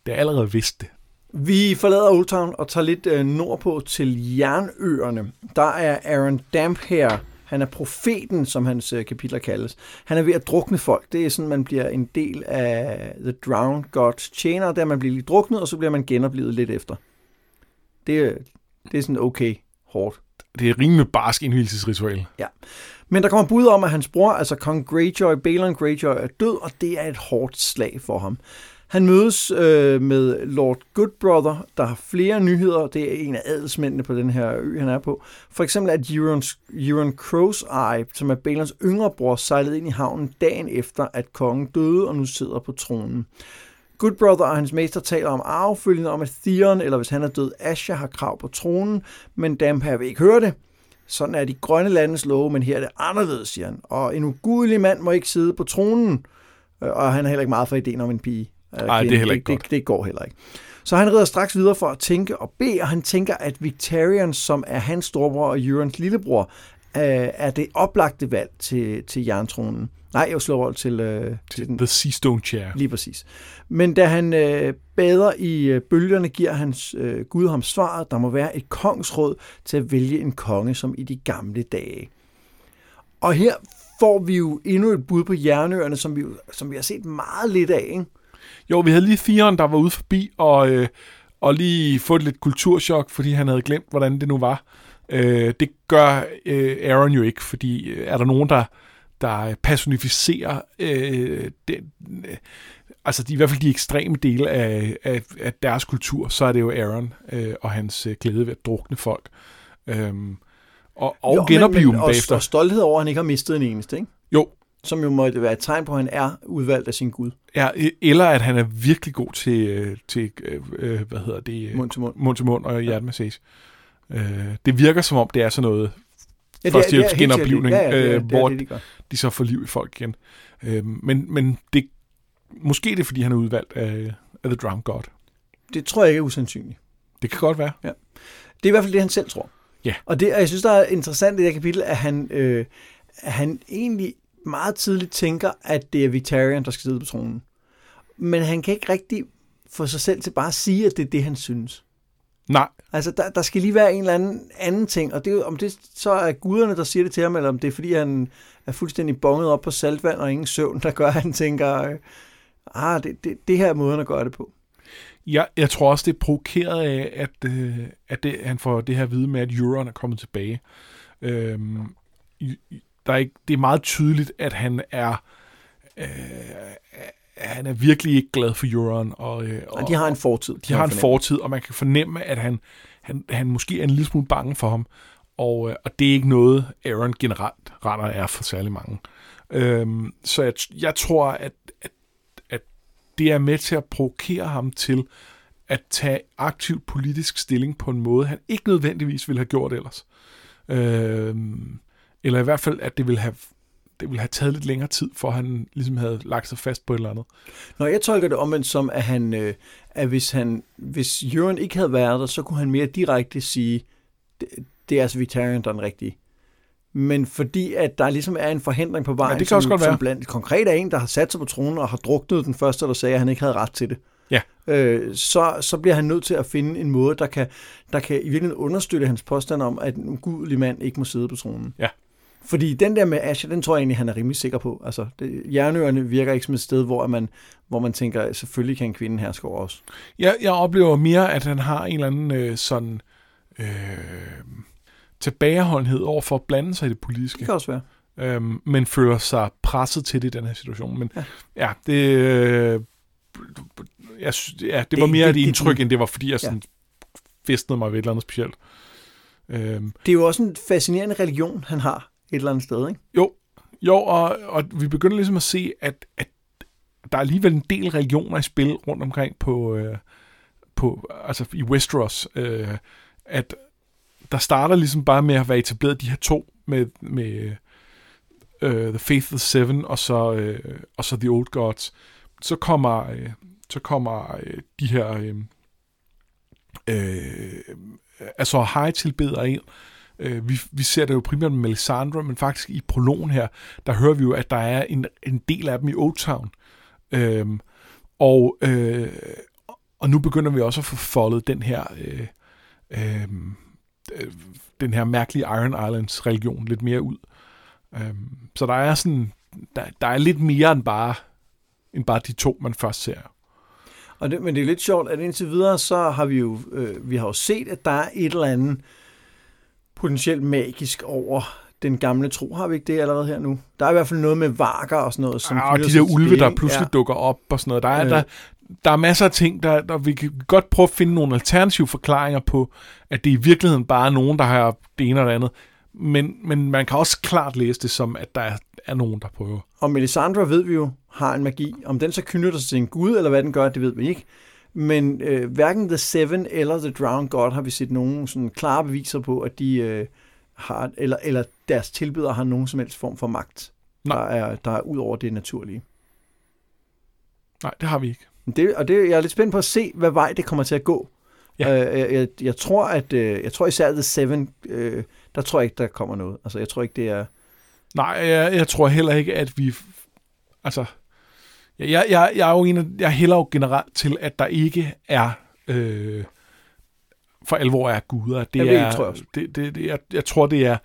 Speaker 2: Det er allerede vidst det.
Speaker 1: Vi forlader Old Town og tager lidt øh, nordpå til Jernøerne. Der er Aaron Damp her. Han er profeten, som hans øh, kapitler kaldes. Han er ved at drukne folk. Det er sådan, man bliver en del af The Drowned Gods tjener, der man bliver lige druknet, og så bliver man genoplevet lidt efter. Det, er- det er sådan okay hårdt.
Speaker 2: Det er rimelig barsk indvielsesritual.
Speaker 1: Ja. Men der kommer bud om, at hans bror, altså kong Greyjoy, Balon Greyjoy, er død, og det er et hårdt slag for ham. Han mødes øh, med Lord Goodbrother, der har flere nyheder. Det er en af adelsmændene på den her ø, han er på. For eksempel at Euron, Euron Crow's-Eye, som er Balons yngre bror, sejlede ind i havnen dagen efter, at kongen døde og nu sidder på tronen. Goodbrother og hans mester taler om arvefølgende om, at Theon, eller hvis han er død, Asha har krav på tronen, men Damper vil ikke høre det. Sådan er de grønne landes love, men her er det anderledes, siger han. Og en ugudelig mand må ikke sidde på tronen, øh, og han har heller ikke meget for ideen om en pige.
Speaker 2: Nej, det er heller ikke
Speaker 1: det,
Speaker 2: godt.
Speaker 1: Det, det går heller ikke. Så han rider straks videre for at tænke og bede, og han tænker, at Victorian, som er hans storebror og Eurons lillebror, er det oplagte valg til, til jerntronen. Nej, jeg slår over til, øh,
Speaker 2: til den. The Seastone Chair.
Speaker 1: Lige præcis. Men da han øh, bader i øh, bølgerne, giver hans øh, Gud ham svaret, der må være et kongsråd til at vælge en konge, som i de gamle dage. Og her får vi jo endnu et bud på jernøerne, som vi, som vi har set meget lidt af, ikke?
Speaker 2: Jo, vi havde lige Theon, der var ude forbi og, øh, og lige fået lidt kulturschok, fordi han havde glemt, hvordan det nu var. Øh, det gør øh, Aaron jo ikke, fordi øh, er der nogen, der, der personificerer øh, den, øh, altså de, i hvert fald de ekstreme dele af, af, af deres kultur, så er det jo Aaron øh, og hans øh, glæde ved at drukne folk. Øhm, og og jo, genopleve men, men, dem bagefter.
Speaker 1: Og stolthed over, at han ikke har mistet en eneste, ikke?
Speaker 2: Jo.
Speaker 1: Som jo må være et tegn på, at han er udvalgt af sin Gud.
Speaker 2: Ja, eller at han er virkelig god til, øh, til øh, hvad hedder det?
Speaker 1: Mund til mund.
Speaker 2: Mund til mund og hjertemassage. Ja. Øh, det virker som om, det er sådan noget
Speaker 1: ja,
Speaker 2: førstehjælpsgenoplivning,
Speaker 1: ja, ja,
Speaker 2: øh, hvor
Speaker 1: det, de,
Speaker 2: de så får liv i folk igen. Øh, men, men det, måske det er, fordi han er udvalgt af, af The Drowned God.
Speaker 1: Det tror jeg ikke er usandsynligt.
Speaker 2: Det kan godt være.
Speaker 1: Ja. Det er i hvert fald det, han selv tror.
Speaker 2: Ja.
Speaker 1: Og det, og jeg synes, der er interessant i det her kapitel, at han, øh, han egentlig meget tidligt tænker, at det er Victorian, der skal sidde på tronen. Men han kan ikke rigtig få sig selv til bare at sige, at det er det, han synes.
Speaker 2: Nej.
Speaker 1: Altså, der, der skal lige være en eller anden anden ting, og det, om det så er guderne, der siger det til ham, eller om det er, fordi han er fuldstændig bonget op på saltvand og ingen søvn, der gør, at han tænker, ah, det, det, det her er måden at gøre det på.
Speaker 2: Ja, jeg tror også, det er provokeret af, at, øh, at det, han får det her at vide med, at Euron er kommet tilbage. Øhm, der er ikke, det er meget tydeligt, at han er øh, han er virkelig ikke glad for Euron. Og, øh, og,
Speaker 1: de har en fortid.
Speaker 2: De har en fortid, og man kan fornemme, at han, han, han måske er en lille smule bange for ham. Og, øh, og det er ikke noget, Aaron generelt render er for særlig mange. Øhm, så jeg, jeg tror, at, at, at det er med til at provokere ham til at tage aktiv politisk stilling på en måde, han ikke nødvendigvis ville have gjort ellers. Øhm, eller i hvert fald, at det ville have det ville have taget lidt længere tid, for han ligesom havde lagt sig fast på et eller andet.
Speaker 1: Når jeg tolker det omvendt som, at, han, øh, at hvis, han, hvis Jørgen ikke havde været der, så kunne han mere direkte sige, det, det er altså Vitarian, der er den rigtige. Men fordi at der ligesom er en forhindring på vejen, ja,
Speaker 2: det kan som, også godt
Speaker 1: som
Speaker 2: være.
Speaker 1: blandt konkret er en, der har sat sig på tronen og har druknet den første, der sagde, at han ikke havde ret til det.
Speaker 2: Ja.
Speaker 1: Øh, så, så bliver han nødt til at finde en måde, der kan, der kan i virkeligheden understøtte hans påstand om, at en ugudelig mand ikke må sidde på tronen.
Speaker 2: Ja.
Speaker 1: Fordi den der med Asher, den tror jeg egentlig, han er rimelig sikker på. Altså, det, jernøerne virker ikke som et sted, hvor man, hvor man tænker, selvfølgelig kan en kvinde herske over os.
Speaker 2: Jeg, jeg oplever mere, at han har en eller anden øh, sådan øh, tilbageholdenhed over for at blande sig i det politiske.
Speaker 1: Det kan også være.
Speaker 2: Øhm, men føler sig presset til det i den her situation. Men ja, ja det... Øh, jeg, ja, det var mere det, det, et indtryk, det, end det var, fordi jeg sådan ja. festnede mig ved et eller andet specielt.
Speaker 1: Øhm. Det er jo også en fascinerende religion, han har et eller andet sted, ikke?
Speaker 2: Jo, jo og, og vi begynder ligesom at se, at, at der er alligevel en del religioner i spil rundt omkring på, øh, på altså i Westeros, øh, at der starter ligesom bare med at være etableret de her to med, med øh, The Faith of the Seven og så, øh, og så The Old Gods. Så kommer, øh, så kommer øh, de her øh, øh, altså high tilbeder ind, Øh, vi, vi ser det jo primært med Melisandre, men faktisk i prologen her, der hører vi jo, at der er en, en del af dem i Old Town. Øhm, og, øh, og nu begynder vi også at få foldet den her øh, øhm, øh, den her mærkelige Iron Islands religion lidt mere ud. Øhm, så der er sådan der, der er lidt mere end bare end bare de to, man først ser.
Speaker 1: Og det, men det er lidt sjovt, at indtil videre, så har vi jo, øh, vi har jo set, at der er et eller andet potentielt magisk over den gamle tro. Har vi ikke det allerede her nu? Der er i hvert fald noget med varker og sådan noget. Som
Speaker 2: ja, og de der ulve, der pludselig ja. dukker op og sådan noget. Der er, ja. der, der er masser af ting, der, der vi kan godt prøve at finde nogle alternative forklaringer på, at det i virkeligheden bare er nogen, der har det ene eller det andet. Men, men man kan også klart læse det som, at der er, er nogen, der prøver.
Speaker 1: Og Melisandre ved vi jo har en magi. Om den så knytter sig til en gud, eller hvad den gør, det ved vi ikke. Men øh, hverken The Seven eller The Drowned God har vi set nogen sådan klare beviser på, at de øh, har, eller, eller deres tilbydere har nogen som helst form for magt,
Speaker 2: Nej.
Speaker 1: der er, der er ud over det naturlige.
Speaker 2: Nej, det har vi ikke.
Speaker 1: Det, og det, jeg er lidt spændt på at se, hvad vej det kommer til at gå.
Speaker 2: Ja.
Speaker 1: Øh, jeg, jeg, jeg, tror, at øh, jeg tror især The Seven, øh, der tror jeg ikke, der kommer noget. Altså, jeg tror ikke, det er...
Speaker 2: Nej, jeg, jeg tror heller ikke, at vi... Altså, jeg, jeg, jeg er jo en af, jeg hælder jo generelt til, at der ikke er... Øh, for alvor er guder. Det
Speaker 1: Ja, det
Speaker 2: er,
Speaker 1: tror jeg også.
Speaker 2: Det, det, det, jeg, jeg tror, det er,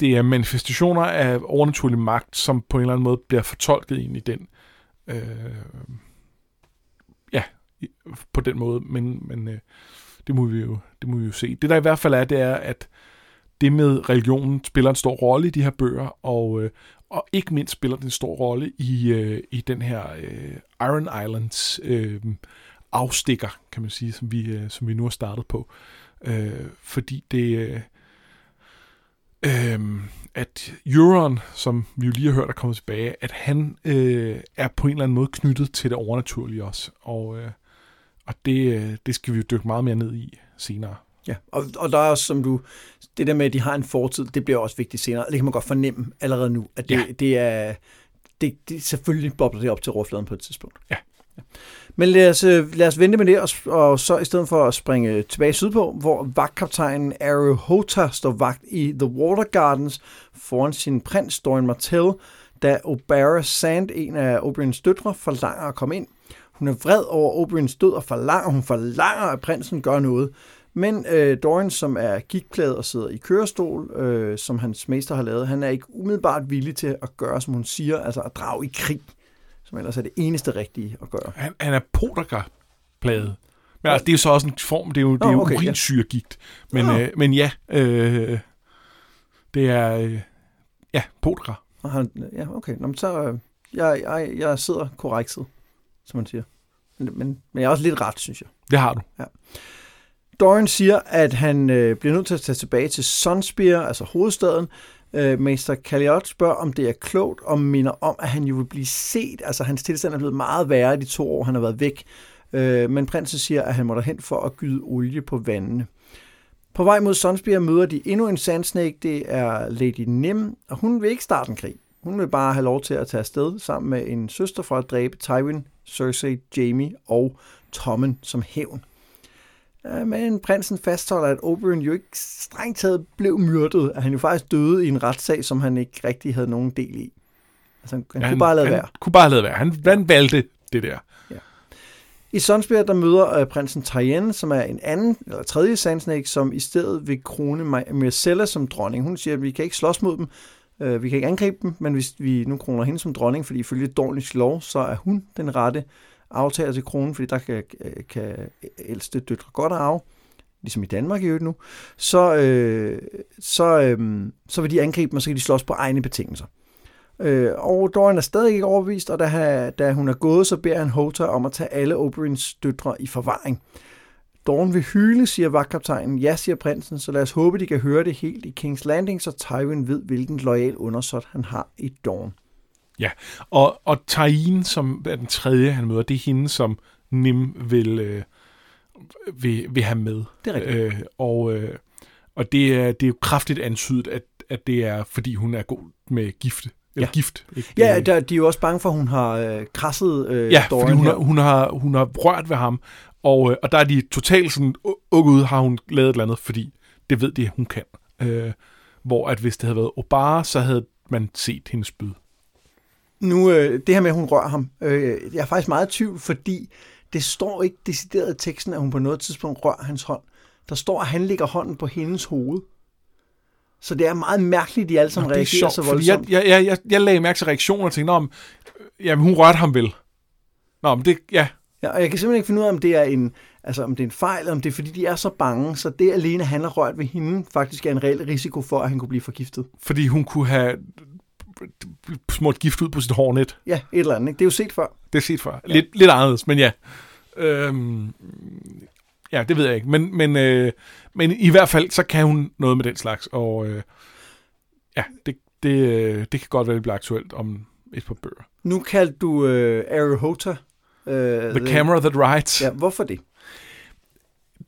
Speaker 2: det er manifestationer af overnaturlig magt, som på en eller anden måde bliver fortolket ind i den. Øh, ja, på den måde. Men, men øh, det, må vi jo, det må vi jo se. Det der i hvert fald er, det er, at det med religionen spiller en stor rolle i de her bøger, og, øh, og ikke mindst spiller den en stor rolle i, øh, i den her øh, Iron Islands øh, afstikker, kan man sige, som vi, øh, som vi nu har startet på. Øh, fordi det... Øh, øh, at Euron, som vi jo lige har hørt er kommet tilbage, at han øh, er på en eller anden måde knyttet til det overnaturlige også. Og, øh, og det, øh, det skal vi jo dykke meget mere ned i senere.
Speaker 1: Ja, og, og der er også, som du, det der med, at de har en fortid, det bliver også vigtigt senere. Det kan man godt fornemme allerede nu, at det,
Speaker 2: Ja.
Speaker 1: ja. det er, det, det, selvfølgelig bobler det op til overfladen på et tidspunkt.
Speaker 2: Ja.
Speaker 1: Men lad os, øh, lad os vente med det, og, og så i stedet for at springe tilbage sydpå, hvor vagtkaptajnen Arrow Hota står vagt i The Water Gardens foran sin prins Doran Martell, da O'Bara Sand, en af Oberyn's døtre, forlanger at komme ind. Hun er vred over Oberyn's død og forlanger, hun forlanger, at prinsen gør noget. Men øh, Doran, som er gigtplaget og sidder i kørestol, øh, som hans mester har lavet, han er ikke umiddelbart villig til at gøre, som hun siger, altså at drage i krig, som ellers er det eneste rigtige at gøre.
Speaker 2: Han, han er podagerplaget. Men altså, det er jo så også en form, det er jo, det er jo
Speaker 1: okay, ja.
Speaker 2: urinsyregigt. Men,
Speaker 1: Nå.
Speaker 2: øh, men ja, øh, det er, øh, ja.
Speaker 1: Og han, ja, okay. Nå, men så, øh, jeg, jeg, jeg sidder korrektet, som man siger. Men, men, men jeg er også lidt ret, synes jeg.
Speaker 2: Det har du.
Speaker 1: Doran siger, at han øh, bliver nødt til at tage tilbage til Sunspear, altså hovedstaden. Øh, Mester Calliot spørger, om det er klogt, og minder om, at han jo vil blive set. Altså, hans tilstand er blevet meget værre i de to år, han har været væk. Øh, men prinsen siger, at han må derhen for at gyde olie på vandene. På vej mod Sunspear møder de endnu en sandsnake, det er Lady Nim, og hun vil ikke starte en krig. Hun vil bare have lov til at tage afsted sammen med en søster for at dræbe Tywin, Cersei, Jamie og Tommen som hævn. Ja, Men prinsen fastholder, at Oberyn jo ikke strengt taget blev myrdet, at han jo faktisk døde i en retssag, som han ikke rigtig havde nogen del i. Altså, han, han
Speaker 2: Ja,
Speaker 1: kunne bare lade
Speaker 2: han
Speaker 1: være.
Speaker 2: kunne bare lade være. Han, han valgte det der.
Speaker 1: I Sunspear, der møder øh, prinsen Tyen, som er en anden, eller tredje Sandsnake, som i stedet vil krone Myrcella som dronning. Hun siger, at vi kan ikke slås mod dem, øh, vi kan ikke angribe dem, men hvis vi nu kroner hende som dronning, fordi ifølge Dornish lov, så er hun den rette aftager til kronen, fordi der kan, kan ældste døtre godt arve, ligesom i Danmark i øvrigt nu, så, øh, så, øh, så vil de angribe dem, og så kan de slås på egne betingelser. Øh, og Dorian er stadig ikke overbevist, og da, da hun er gået, så beder han Hota om at tage alle Oberyn's døtre i forvaring. Dorn vil hyle, siger vagtkaptajnen. Ja, siger prinsen, så lad os håbe, de kan høre det helt i King's Landing, så Tywin ved, hvilken lojal undersåt han har i Dorn.
Speaker 2: Ja, og, og Tayin, som er den tredje, han møder, det er hende, som Nim vil, øh, vil, vil have med.
Speaker 1: Det er rigtigt.
Speaker 2: Øh, og øh, og det, er, det er jo kraftigt antydet, at, at det er, fordi hun er god med gifte. Eller
Speaker 1: Ja.
Speaker 2: gift. Ikke?
Speaker 1: Ja,
Speaker 2: Øh,
Speaker 1: der, de er jo også bange for, at hun har øh, krasset øh,
Speaker 2: ja fordi hun
Speaker 1: her.
Speaker 2: har, hun, har, hun har rørt ved ham, og, øh, og der er de totalt sådan, åh ud, har hun lavet et eller andet, fordi det ved de, hun kan. Øh, hvor at hvis det havde været Obara, så havde man set hendes spyd.
Speaker 1: Nu, øh, det her med, at hun rører ham, øh, jeg er faktisk meget i tvivl, fordi det står ikke decideret i teksten, at hun på noget tidspunkt rører hans hånd. Der står, at han lægger hånden på hendes hoved. Så det er meget mærkeligt, at de alle sammen
Speaker 2: Nå, er
Speaker 1: reagerer
Speaker 2: sjovt,
Speaker 1: så voldsomt.
Speaker 2: jeg, jeg, jeg, jeg lagde mærke til reaktioner og tænkte, øh, jamen, hun rørte ham vel. Nå, men det, ja,
Speaker 1: Ja, og jeg kan simpelthen ikke finde ud af, om det er en, altså, om det er en fejl, eller om det er, fordi de er så bange, så det alene, han har rørt ved hende, faktisk er en reel risiko for, at han kunne blive forgiftet.
Speaker 2: fordi hun kunne have smurt gift ud på sit hårnet.
Speaker 1: Ja, et eller andet. Ikke? Det er jo set før.
Speaker 2: Det er set før. Ja. Lidt, lidt anderledes, men ja. Øhm, ja, det ved jeg ikke. Men, men, øh, men i hvert fald, så kan hun noget med den slags. Og øh, ja, det, det, øh, det kan godt være, det bliver aktuelt om et par bøger.
Speaker 1: Nu kaldte du øh, Ariel Hota. Øh,
Speaker 2: The Camera That Writes.
Speaker 1: Ja, hvorfor det?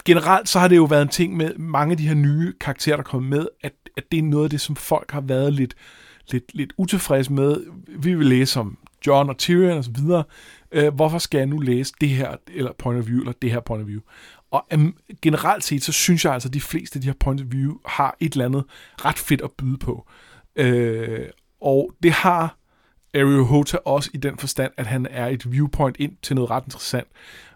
Speaker 2: Generelt så har det jo været en ting med mange af de her nye karakterer, der kommer med, at, at det er noget af det, som folk har været lidt, lidt, lidt utilfreds med. Vi vil læse om John og Tyrion og så videre. Øh, hvorfor skal jeg nu læse det her eller point of view, eller det her point of view? Og um, generelt set, så synes jeg altså, at de fleste af de her point of view har et eller andet ret fedt at byde på. Øh, og det har Ariel Hota også i den forstand, at han er et viewpoint ind til noget ret interessant.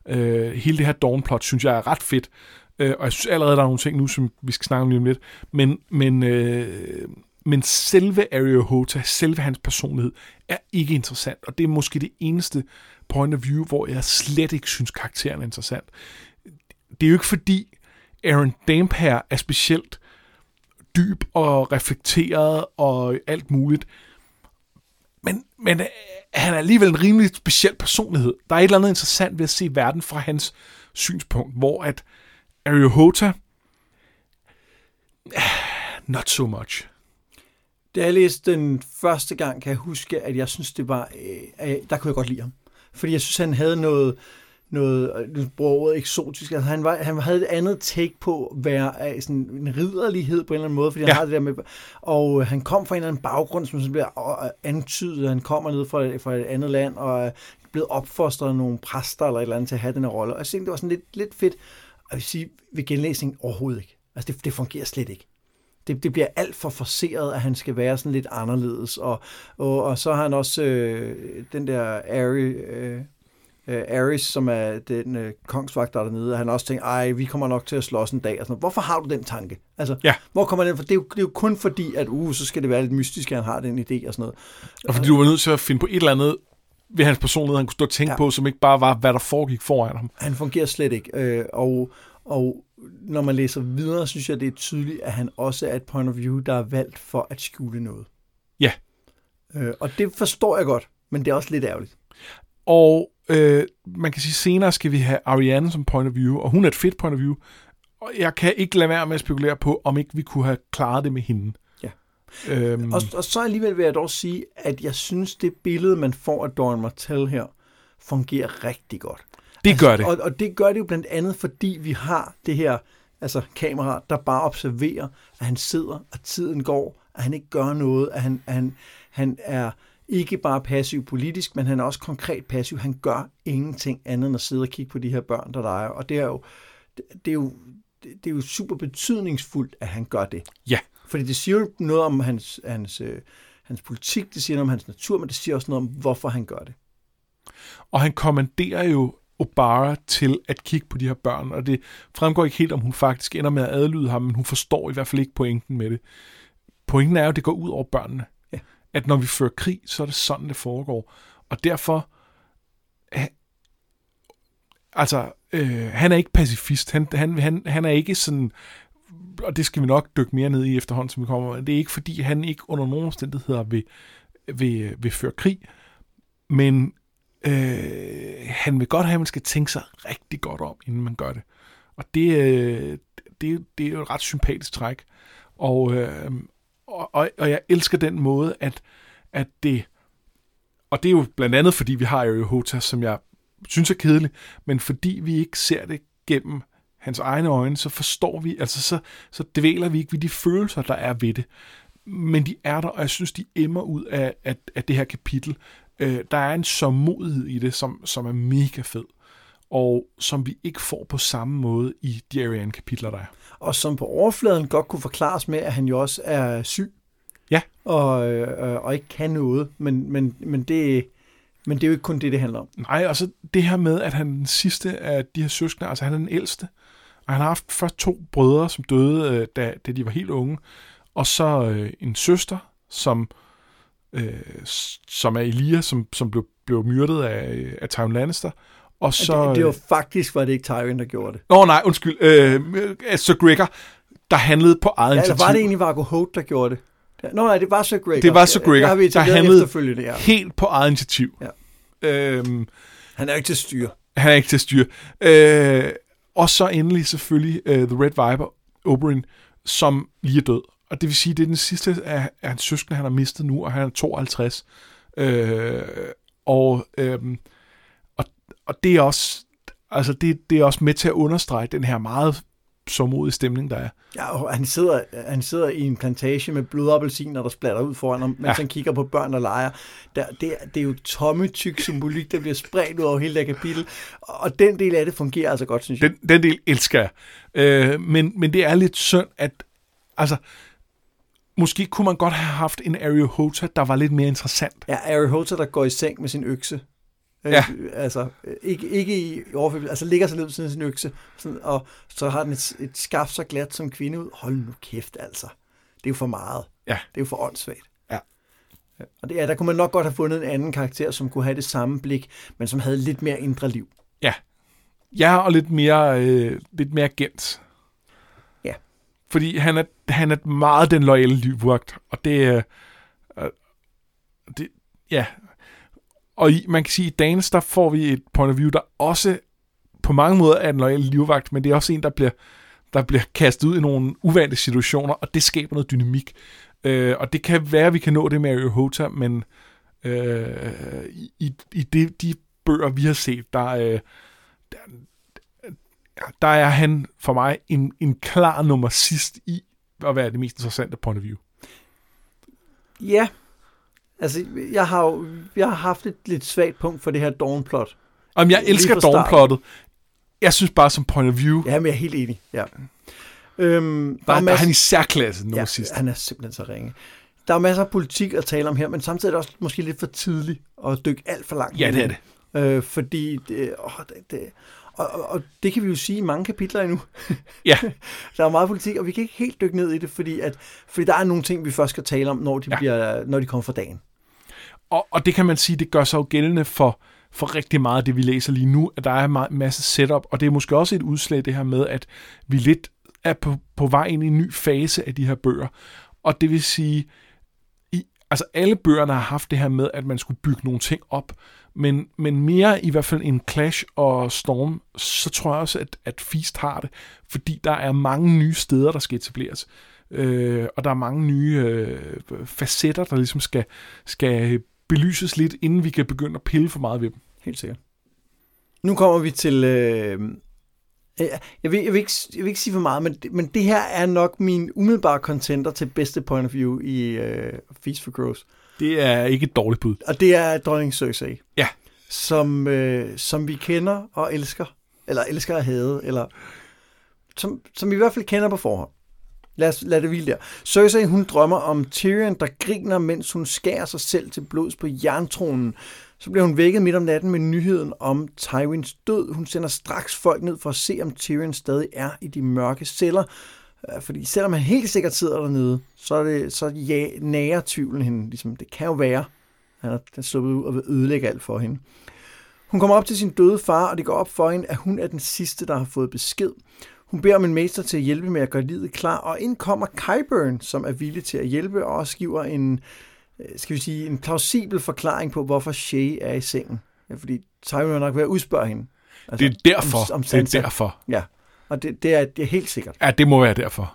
Speaker 2: Øh, hele det her Dawn-plot synes jeg er ret fedt, øh, og jeg synes allerede, der er nogle ting nu, som vi skal snakke om lige om lidt. Men, men, øh, men selve Ariohota, selve hans personlighed, er ikke interessant, og det er måske det eneste point of view, hvor jeg slet ikke synes, karakteren er interessant. Det er jo ikke fordi Aaron Damp her er specielt dyb og reflekteret og alt muligt. Men, men øh, han er alligevel en rimelig speciel personlighed. Der er et eller andet interessant ved at se verden fra hans synspunkt, hvor at Ariohota, (sighs) not so much.
Speaker 1: Da jeg læste den første gang, kan jeg huske, at jeg synes, det var, øh, der kunne jeg godt lide ham. Fordi jeg synes, han havde noget, noget nu bruger ordet eksotisk, altså han, var, han havde et andet take på at være sådan en ridderlighed på en eller anden måde, fordi ja. han har det der med, og han kom fra en eller anden baggrund, som bliver antydet, han kommer ned fra, fra et andet land, og er blevet opfostret af nogle præster eller et eller andet til at have den her rolle, og jeg synes, det var sådan lidt, lidt fedt, og jeg vil sige, ved genlæsning overhovedet ikke. Altså det, det fungerer slet ikke det, det bliver alt for forceret, at han skal være sådan lidt anderledes. Og, og, og så har han også øh, den der Ari, øh, øh, Aris, som er den øh, kongsvagt, der er dernede, og han også tænkt, ej, vi kommer nok til at slås en dag. Og sådan Hvorfor har du den tanke? Altså,
Speaker 2: ja.
Speaker 1: hvor kommer den fra? Det er, jo, det er jo kun fordi, at uh, så skal det være lidt mystisk, at han har den idé og sådan noget.
Speaker 2: Og fordi du var nødt til at finde på et eller andet ved hans personlighed, han kunne stå og tænke ja. på, som ikke bare var, hvad der foregik foran ham.
Speaker 1: Han fungerer slet ikke. Øh, og, og når man læser videre, synes jeg, det er tydeligt, at han også er et point of view, der er valgt for at skjule noget.
Speaker 2: Ja.
Speaker 1: Øh, og det forstår jeg godt, men det er også lidt ærgerligt.
Speaker 2: Og øh, man kan sige, senere skal vi have Ariane som point of view, og hun er et fedt point of view. Og jeg kan ikke lade være med at spekulere på, om ikke vi kunne have klaret det med hende.
Speaker 1: Ja. Øhm. Og, og så alligevel vil jeg dog sige, at jeg synes, det billede, man får af Doran Martell her, fungerer rigtig godt.
Speaker 2: Det altså, gør det.
Speaker 1: Og, og det gør det jo blandt andet, fordi vi har det her altså kamera, der bare observerer, at han sidder, og tiden går, at han ikke gør noget, at han, at han, han er ikke bare passiv politisk, men han er også konkret passiv. Han gør ingenting andet end at sidde og kigge på de her børn, der leger. Og det er jo, det er jo, det er jo super betydningsfuldt, at han gør det.
Speaker 2: Ja.
Speaker 1: Fordi det siger jo noget om hans, hans, øh, hans politik, det siger noget om hans natur, men det siger også noget om, hvorfor han gør det.
Speaker 2: Og han kommanderer jo Obara til at kigge på de her børn, og det fremgår ikke helt, om hun faktisk ender med at adlyde ham, men hun forstår i hvert fald ikke pointen med det. Pointen er jo, at det går ud over børnene. Ja. At når vi fører krig, så er det sådan, det foregår. Og derfor, altså, øh, han er ikke pacifist. Han, han, han, han er ikke sådan, og det skal vi nok dykke mere ned i efterhånden, som vi kommer. Det er ikke, fordi han ikke under nogen omstændigheder vil, vil, vil føre krig, men øh, han vil godt have, at man skal tænke sig rigtig godt om, inden man gør det. Og det, øh, det, det er jo et ret sympatisk træk. Og, øh, og, og jeg elsker den måde, at, at det... Og det er jo blandt andet, fordi vi har jo Hota, som jeg synes er kedelig, men fordi vi ikke ser det gennem hans egne øjne, så forstår vi, altså så, så dvæler vi ikke ved de følelser, der er ved det. Men de er der, og jeg synes, de emmer ud af, af, af det her kapitel. Øh, der er en sommodighed i det, som, som er mega fed, og som vi ikke får på samme måde i de Ariane-kapitler, der er.
Speaker 1: Og som på overfladen godt kunne forklares med, at han jo også er syg.
Speaker 2: Ja.
Speaker 1: Og, øh, og ikke kan noget, men, men, men, det, men det er jo ikke kun det, det handler om.
Speaker 2: Nej, og så det her med, at han den sidste af de her søskende, altså han er den ældste, og han har haft først to brødre, som døde, øh, da, da de var helt unge, og så øh, en søster, som øh, som er Elia, som, som blev, blev myrdet af, af Tywin Lannister. Og så,
Speaker 1: det, det var faktisk, var det ikke Tywin, der gjorde det.
Speaker 2: Nå nej, undskyld. Øh, Sir Gregor, der handlede på eget
Speaker 1: ja, eller var det egentlig Vargo Holt, der gjorde det? Nå nej, det var Sir Gregor.
Speaker 2: Det var Sir Gregor, der
Speaker 1: etableret
Speaker 2: handlede
Speaker 1: ja.
Speaker 2: helt på eget initiativ.
Speaker 1: Ja.
Speaker 2: Øhm,
Speaker 1: Han er ikke til styre.
Speaker 2: han er ikke til styre. Øh, og så endelig selvfølgelig uh, The Red Viper, Oberyn, som lige er død. Og det vil sige, det er den sidste af, af hans søskende, han har mistet nu, og han er 52. Øh, og, øhm, og, og det er også altså det, det er også med til at understrege den her meget sommodige stemning, der er.
Speaker 1: Ja, og han sidder, han sidder i en plantage med blodappelsiner, der splatter ud foran ham, mens
Speaker 2: Ja.
Speaker 1: han kigger på børn, der leger. Der, det, det er jo tomme, tyk symbolik, der bliver spredt ud over hele det kapitel. Og den del af det fungerer altså godt, synes jeg.
Speaker 2: Den, den del elsker jeg. Øh, men, men det er lidt synd, at altså, måske kunne man godt have haft en Ariel Hota, der var lidt mere interessant.
Speaker 1: Ja, Ari Hota, der går i seng med sin økse. Øh,
Speaker 2: Ja.
Speaker 1: Altså, ikke, ikke i overførsel, altså ligger sig ned ved siden af sin økse, sådan, og så har den et, et skaft så glat som kvinde ud. Hold nu kæft, altså. Det er jo for meget.
Speaker 2: Ja.
Speaker 1: Det er jo for åndssvagt.
Speaker 2: Ja.
Speaker 1: Ja. Og det, ja, der kunne man nok godt have fundet en anden karakter, som kunne have det samme blik, men som havde lidt mere indre liv.
Speaker 2: Ja. Ja, og lidt mere, øh, lidt mere gent. Fordi han er, han er meget den loyale livvagt, og det er... Øh, det, ja. Og i, man kan sige, at i Danes, der får vi et point of view, der også på mange måder er en loyal livvagt, men det er også en, der bliver, der bliver kastet ud i nogle uvante situationer, og det skaber noget dynamik. Øh, og det kan være, at vi kan nå det med Ariel Hota, men øh, i, i, i det, de bøger, vi har set, der, øh, der, der er han for mig en, en klar nummer sidst i at være det mest interessante point of view.
Speaker 1: Ja, altså jeg har jo jeg har haft et lidt svagt punkt for det her Dawn-plot.
Speaker 2: Om jeg elsker. Dawnplottet. Jeg synes bare som point of view,
Speaker 1: Ja, men jeg er helt enig. Ja. Øhm,
Speaker 2: der,
Speaker 1: er
Speaker 2: der er
Speaker 1: masser-
Speaker 2: han i særklasse nummer
Speaker 1: ja,
Speaker 2: sidst.
Speaker 1: han er simpelthen så ringe. Der er masser af politik at tale om her, men samtidig er det også måske lidt for tidligt at dykke alt for langt
Speaker 2: Ja, det er det.
Speaker 1: Øh, fordi det, åh, det, det og, og, og det kan vi jo sige i mange kapitler endnu. (laughs)
Speaker 2: Ja,
Speaker 1: Der er meget politik, og vi kan ikke helt dykke ned i det, fordi, at, fordi der er nogle ting, vi først skal tale om, når de,
Speaker 2: Ja.
Speaker 1: bliver, når de kommer fra dagen.
Speaker 2: og, og det kan man sige, det gør sig jo gældende for, for rigtig meget af det, vi læser lige nu, at der er en ma- masse setup, og det er måske også et udslag det her med, at vi lidt er på, på vej ind i en ny fase af de her bøger. Og det vil sige, i, altså alle bøgerne har haft det her med, at man skulle bygge nogle ting op, men, men mere i hvert fald en Clash og Storm, så tror jeg også, at, at Feast har det, fordi der er mange nye steder, der skal etableres. Øh, og der er mange nye øh, facetter, der ligesom skal, skal belyses lidt, inden vi kan begynde at pille for meget ved dem.
Speaker 1: Helt sikkert. Nu kommer vi til... Øh, jeg, vil, jeg, vil ikke, jeg vil ikke sige for meget, men, men det her er nok min umiddelbare contender til bedste point of view i øh, Feast for Growth.
Speaker 2: Det er ikke et dårligt bud.
Speaker 1: Og det er dronning Cersei.
Speaker 2: Ja.
Speaker 1: Som, øh, som vi kender og elsker. Eller elsker at hade. Eller, som, som vi i hvert fald kender på forhånd. Lad, os, lad det hvile der. Cersei, hun drømmer om Tyrion, der griner, mens hun skærer sig selv til blods på jerntronen. Så bliver hun vækket midt om natten med nyheden om Tywins død. Hun sender straks folk ned for at se, om Tyrion stadig er i de mørke celler. Øh, Fordi selvom han helt sikkert sidder dernede, så, er det, så ja, nærer tvivlen hende. Ligesom, det kan jo være, han er, sluppet ud og vil ødelægge alt for hende. Hun kommer op til sin døde far, og det går op for hende, at hun er den sidste, der har fået besked. Hun beder om en mester til at hjælpe med at gøre livet klar, og ind kommer Kyburn, som er villig til at hjælpe, og også giver en, øh, skal vi sige, en plausibel forklaring på, hvorfor Shay er i sengen. Ja, fordi Tywin er nok ved at udspørge hende. Altså,
Speaker 2: Det er derfor.
Speaker 1: Om, om
Speaker 2: det er derfor.
Speaker 1: Ja, og det, det, er, det er helt sikkert.
Speaker 2: Ja, det må være derfor.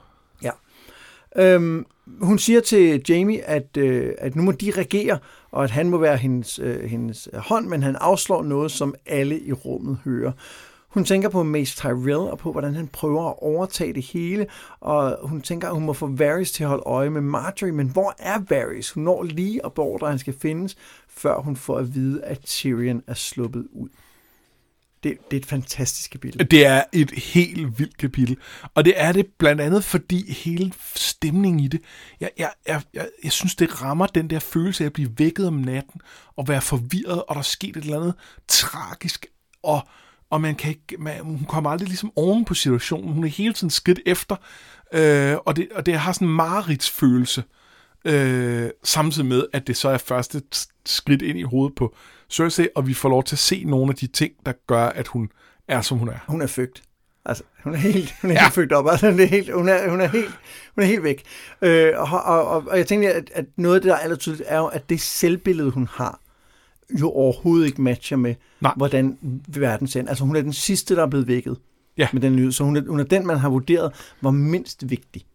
Speaker 1: Øhm, hun siger til Jamie, at, øh, at nu må de regere, og at han må være hendes, øh, hendes hånd, men han afslår noget, som alle i rummet hører. Hun tænker på Mace Tyrell og på, hvordan han prøver at overtage det hele, og hun tænker, at hun må få Varys til at holde øje med Marjorie, men hvor er Varys? Hun når lige at beordre, at han skal findes, før hun får at vide, at Tyrion er sluppet ud. Det, det er et fantastisk kapitel.
Speaker 2: Det er et helt vildt kapitel. Og det er det blandt andet, fordi hele stemningen i det, jeg, jeg, jeg, jeg, jeg synes, det rammer den der følelse af at blive vækket om natten, og være forvirret, og der er sket et eller andet tragisk, og, og man kan ikke, man, hun kommer aldrig ligesom oven på situationen. Hun er hele tiden skridt efter, øh, og, det, og det har sådan en mareridsfølelse, øh, samtidig med, at det så er første skridt ind i hovedet på Cersei, og vi får lov til at se nogle af de ting, der gør, at hun er, som hun er.
Speaker 1: Hun er født. Altså, hun er helt, hun er ja. helt født op. Altså, hun, er helt, hun, er, hun, er helt, hun er helt væk. Øh, og, og, og, og jeg tænker, at, at noget af det, der er allertydeligt, er jo, at det selvbillede, hun har, jo overhovedet ikke matcher med, Nej. hvordan verden ser Altså, hun er den sidste, der er blevet vækket ja. med den lyd. Så hun er, hun er den, man har vurderet, var mindst vigtig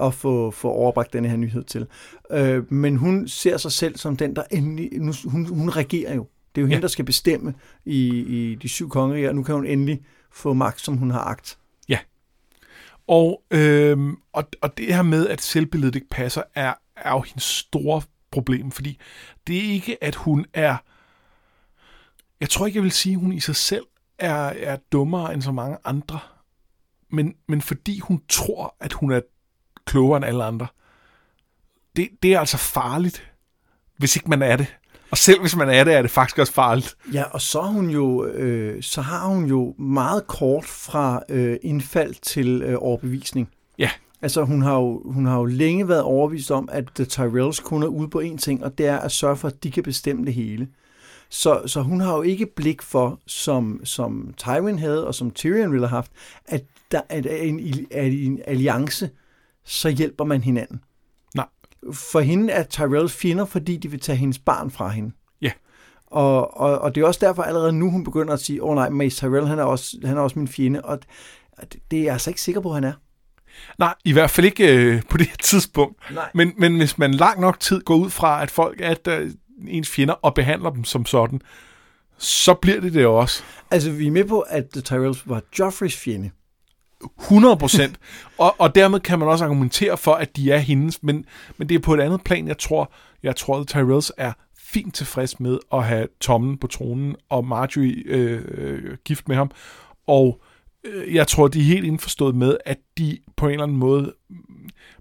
Speaker 1: at få, få overbragt denne her nyhed til. Øh, men hun ser sig selv som den, der endelig... Nu, hun, hun regerer jo. Det er jo ja. hende, der skal bestemme i, i de syv kongeriger, og nu kan hun endelig få magt, som hun har agt.
Speaker 2: Ja. Og, øh, og, og det her med, at selvbilledet ikke passer, er, er jo hendes store problem, fordi det er ikke, at hun er... Jeg tror ikke, jeg vil sige, at hun i sig selv er, er dummere end så mange andre, men, men fordi hun tror, at hun er klogere end alle andre. Det, det er altså farligt, hvis ikke man er det. Og selv hvis man er det, er det faktisk også farligt.
Speaker 1: Ja, og så, hun jo, øh, så har hun jo meget kort fra øh, indfald til øh, overbevisning.
Speaker 2: Ja.
Speaker 1: Altså, hun har, jo, hun har jo længe været overbevist om, at The Tyrells kun er ude på én ting, og det er at sørge for, at de kan bestemme det hele. Så, så hun har jo ikke blik for, som, som Tywin havde, og som Tyrion ville have haft, at der er en, en alliance, så hjælper man hinanden.
Speaker 2: Nej.
Speaker 1: For hende er Tyrell fjender, fordi de vil tage hendes barn fra hende.
Speaker 2: Ja.
Speaker 1: Og, og, og det er også derfor allerede nu, hun begynder at sige, åh oh, nej, Mace Tyrell, han er, også, han er også min fjende, og det, det er jeg altså ikke sikker på, at han er.
Speaker 2: Nej, i hvert fald ikke øh, på det her tidspunkt. Nej. Men, men hvis man lang nok tid går ud fra, at folk er øh, ens fjender og behandler dem som sådan, så bliver det det også.
Speaker 1: Altså, vi er med på, at Tyrells var Joffreys fjende.
Speaker 2: 100 procent. og, og dermed kan man også argumentere for, at de er hendes, men, men det er på et andet plan, jeg tror, jeg tror, at Tyrells er fint tilfreds med at have Tommen på tronen, og Marjorie øh, øh, gift med ham. Og øh, jeg tror, de er helt indforstået med, at de på en eller anden måde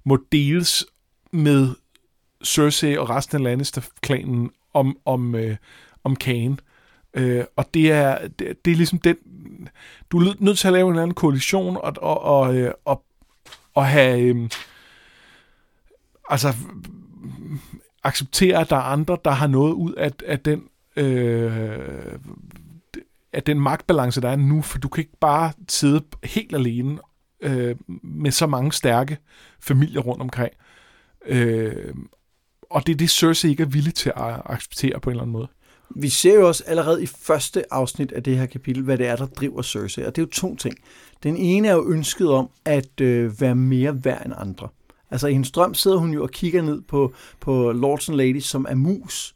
Speaker 2: må deles med Cersei og resten af Lannister-klanen om, om, øh, om Kagen. Øh, og det er, det, det er ligesom den... Du er nødt til at lave en eller anden koalition og, og, og, øh, og, og have... Øh, altså acceptere, at der er andre, der har noget ud af, af den øh, af den magtbalance, der er nu, for du kan ikke bare sidde helt alene øh, med så mange stærke familier rundt omkring. Øh, og det er det, Cersei ikke er villig til at acceptere på en eller anden måde.
Speaker 1: Vi ser jo også allerede i første afsnit af det her kapitel, hvad det er, der driver Cersei. Og det er jo to ting. Den ene er jo ønsket om at øh, være mere værd end andre. Altså i hendes drøm sidder hun jo og kigger ned på, på Lords and Ladies, som er mus,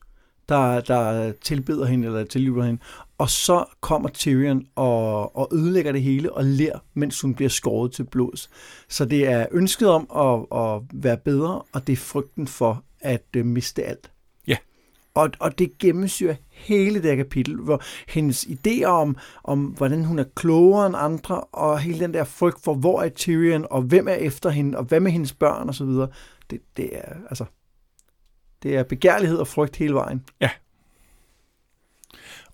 Speaker 1: der, der tilbeder hende eller tilgiver hende. Og så kommer Tyrion og, og ødelægger det hele og ler, mens hun bliver skåret til blods. Så det er ønsket om at, at være bedre, og det er frygten for at øh, miste alt. Og, og det gennemsyrer hele det her kapitel, hvor hendes idéer om, om, hvordan hun er klogere end andre, og hele den der frygt for, hvor er Tyrion, og hvem er efter hende, og hvad med hendes børn, og så videre. Det, det er, altså, det er begærlighed og frygt hele vejen.
Speaker 2: Ja.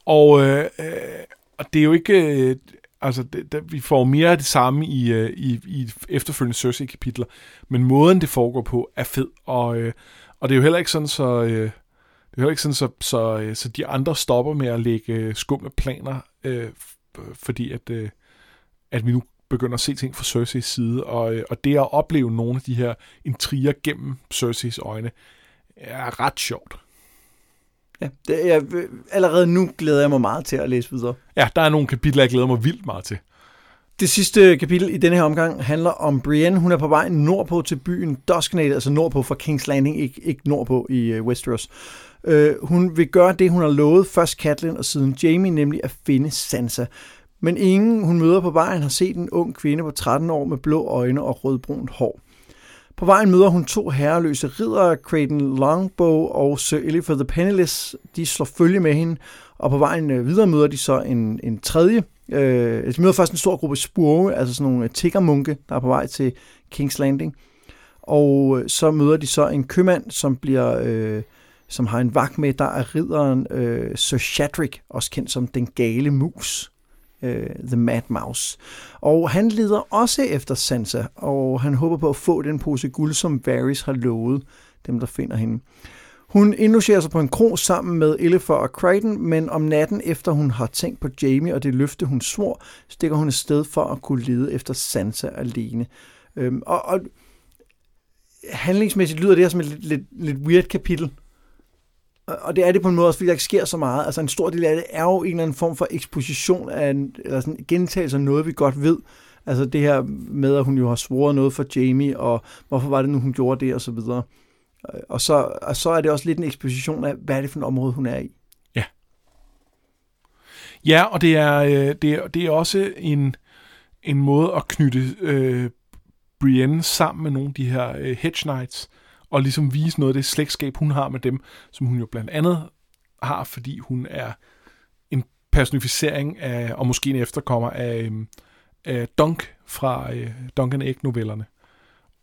Speaker 2: Og, øh, øh og det er jo ikke... Øh, altså, det, det, vi får mere af det samme i, øh, i, i efterfølgende Cersei-kapitler, men måden, det foregår på, er fed, og, øh, og det er jo heller ikke sådan, så... Øh, det er ikke sådan, så, så, øh, så de andre stopper med at lægge øh, skumle planer, øh, fordi at, øh, at vi nu begynder at se ting fra Cerseis side, og, øh, og det at opleve nogle af de her intriger gennem Cerseis øjne, er ret sjovt.
Speaker 1: Ja, det er, allerede nu glæder jeg mig meget til at læse videre.
Speaker 2: Ja, der er nogle kapitler, jeg glæder mig vildt meget til.
Speaker 1: Det sidste kapitel i denne her omgang handler om Brienne. Hun er på vej nordpå til byen Dusknade, altså nordpå fra King's Landing, ikke, ikke nordpå i Westeros. Øh, hun vil gøre det, hun har lovet, først Catelyn og siden Jamie, nemlig at finde Sansa. Men ingen, hun møder på vejen, har set en ung kvinde på 13 år med blå øjne og rødbrunt hår. På vejen møder hun to herreløse riddere, Creighton Longbow og Sir Elifer the Penniless. De slår følge med hende, og på vejen øh, videre møder de så en, en tredje. Øh, altså, de møder først en stor gruppe spurve, altså sådan nogle øh, tiggermunke, der er på vej til King's Landing. Og øh, så møder de så en købmand, som bliver... Øh, som har en vagt med, der er ridderen øh, Sir Shadrick, også kendt som den gale mus Øh, The Mad Mouse. Og han leder også efter Sansa, og han håber på at få den pose guld, som Varys har lovet dem, der finder hende. Hun indlogerer sig på en kro sammen med Illifer og Crichton, men om natten efter hun har tænkt på Jamie og det løfte, hun svor, stikker hun et sted for at kunne lede efter Sansa alene. Øhm, og, og handlingsmæssigt lyder det her som et lidt, lidt, lidt weird kapitel. Og det er det på en måde også, fordi der ikke sker så meget. Altså en stor del af det er jo en eller anden form for eksposition af en, eller sådan gentagelse af noget, vi godt ved. Altså det her med, at hun jo har svoret noget for Jamie, og hvorfor var det nu, hun gjorde det, og så videre. Øh, og så, og så er det også lidt en eksposition af, hvad er det for et område, hun er i.
Speaker 2: Ja. Ja, og det er, øh, det er, det er også en, en måde at knytte øh, Brienne sammen med nogle af de her øh, Hedge Knights, og ligesom vise noget af det slægtskab, hun har med dem, som hun jo blandt andet har, fordi hun er en personificering af, og måske en efterkommer af, øhm, af Dunk fra øh, Duncan Egg-novellerne.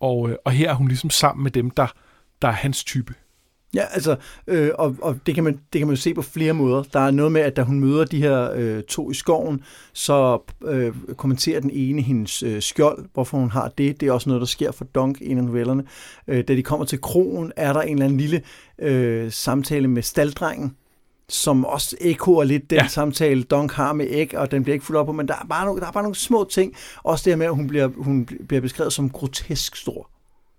Speaker 2: Og, øh, og her er hun ligesom sammen med dem, der, der er hans type.
Speaker 1: Ja, altså, øh, og, og det, kan man, det kan man jo se på flere måder. Der er noget med, at da hun møder de her øh, to i skoven, så øh, kommenterer den ene hendes øh, skjold, hvorfor hun har det. Det er også noget, der sker for Dunk i en af novellerne. Øh, da de kommer til krogen, er der en eller anden lille øh, samtale med staldrengen, som også ekoer lidt den ja. samtale, Dunk har med Æg, og den bliver ikke fuldt op på, men der er, bare nogle, der er bare nogle små ting. Også det her med, at hun bliver, hun bliver beskrevet som grotesk stor.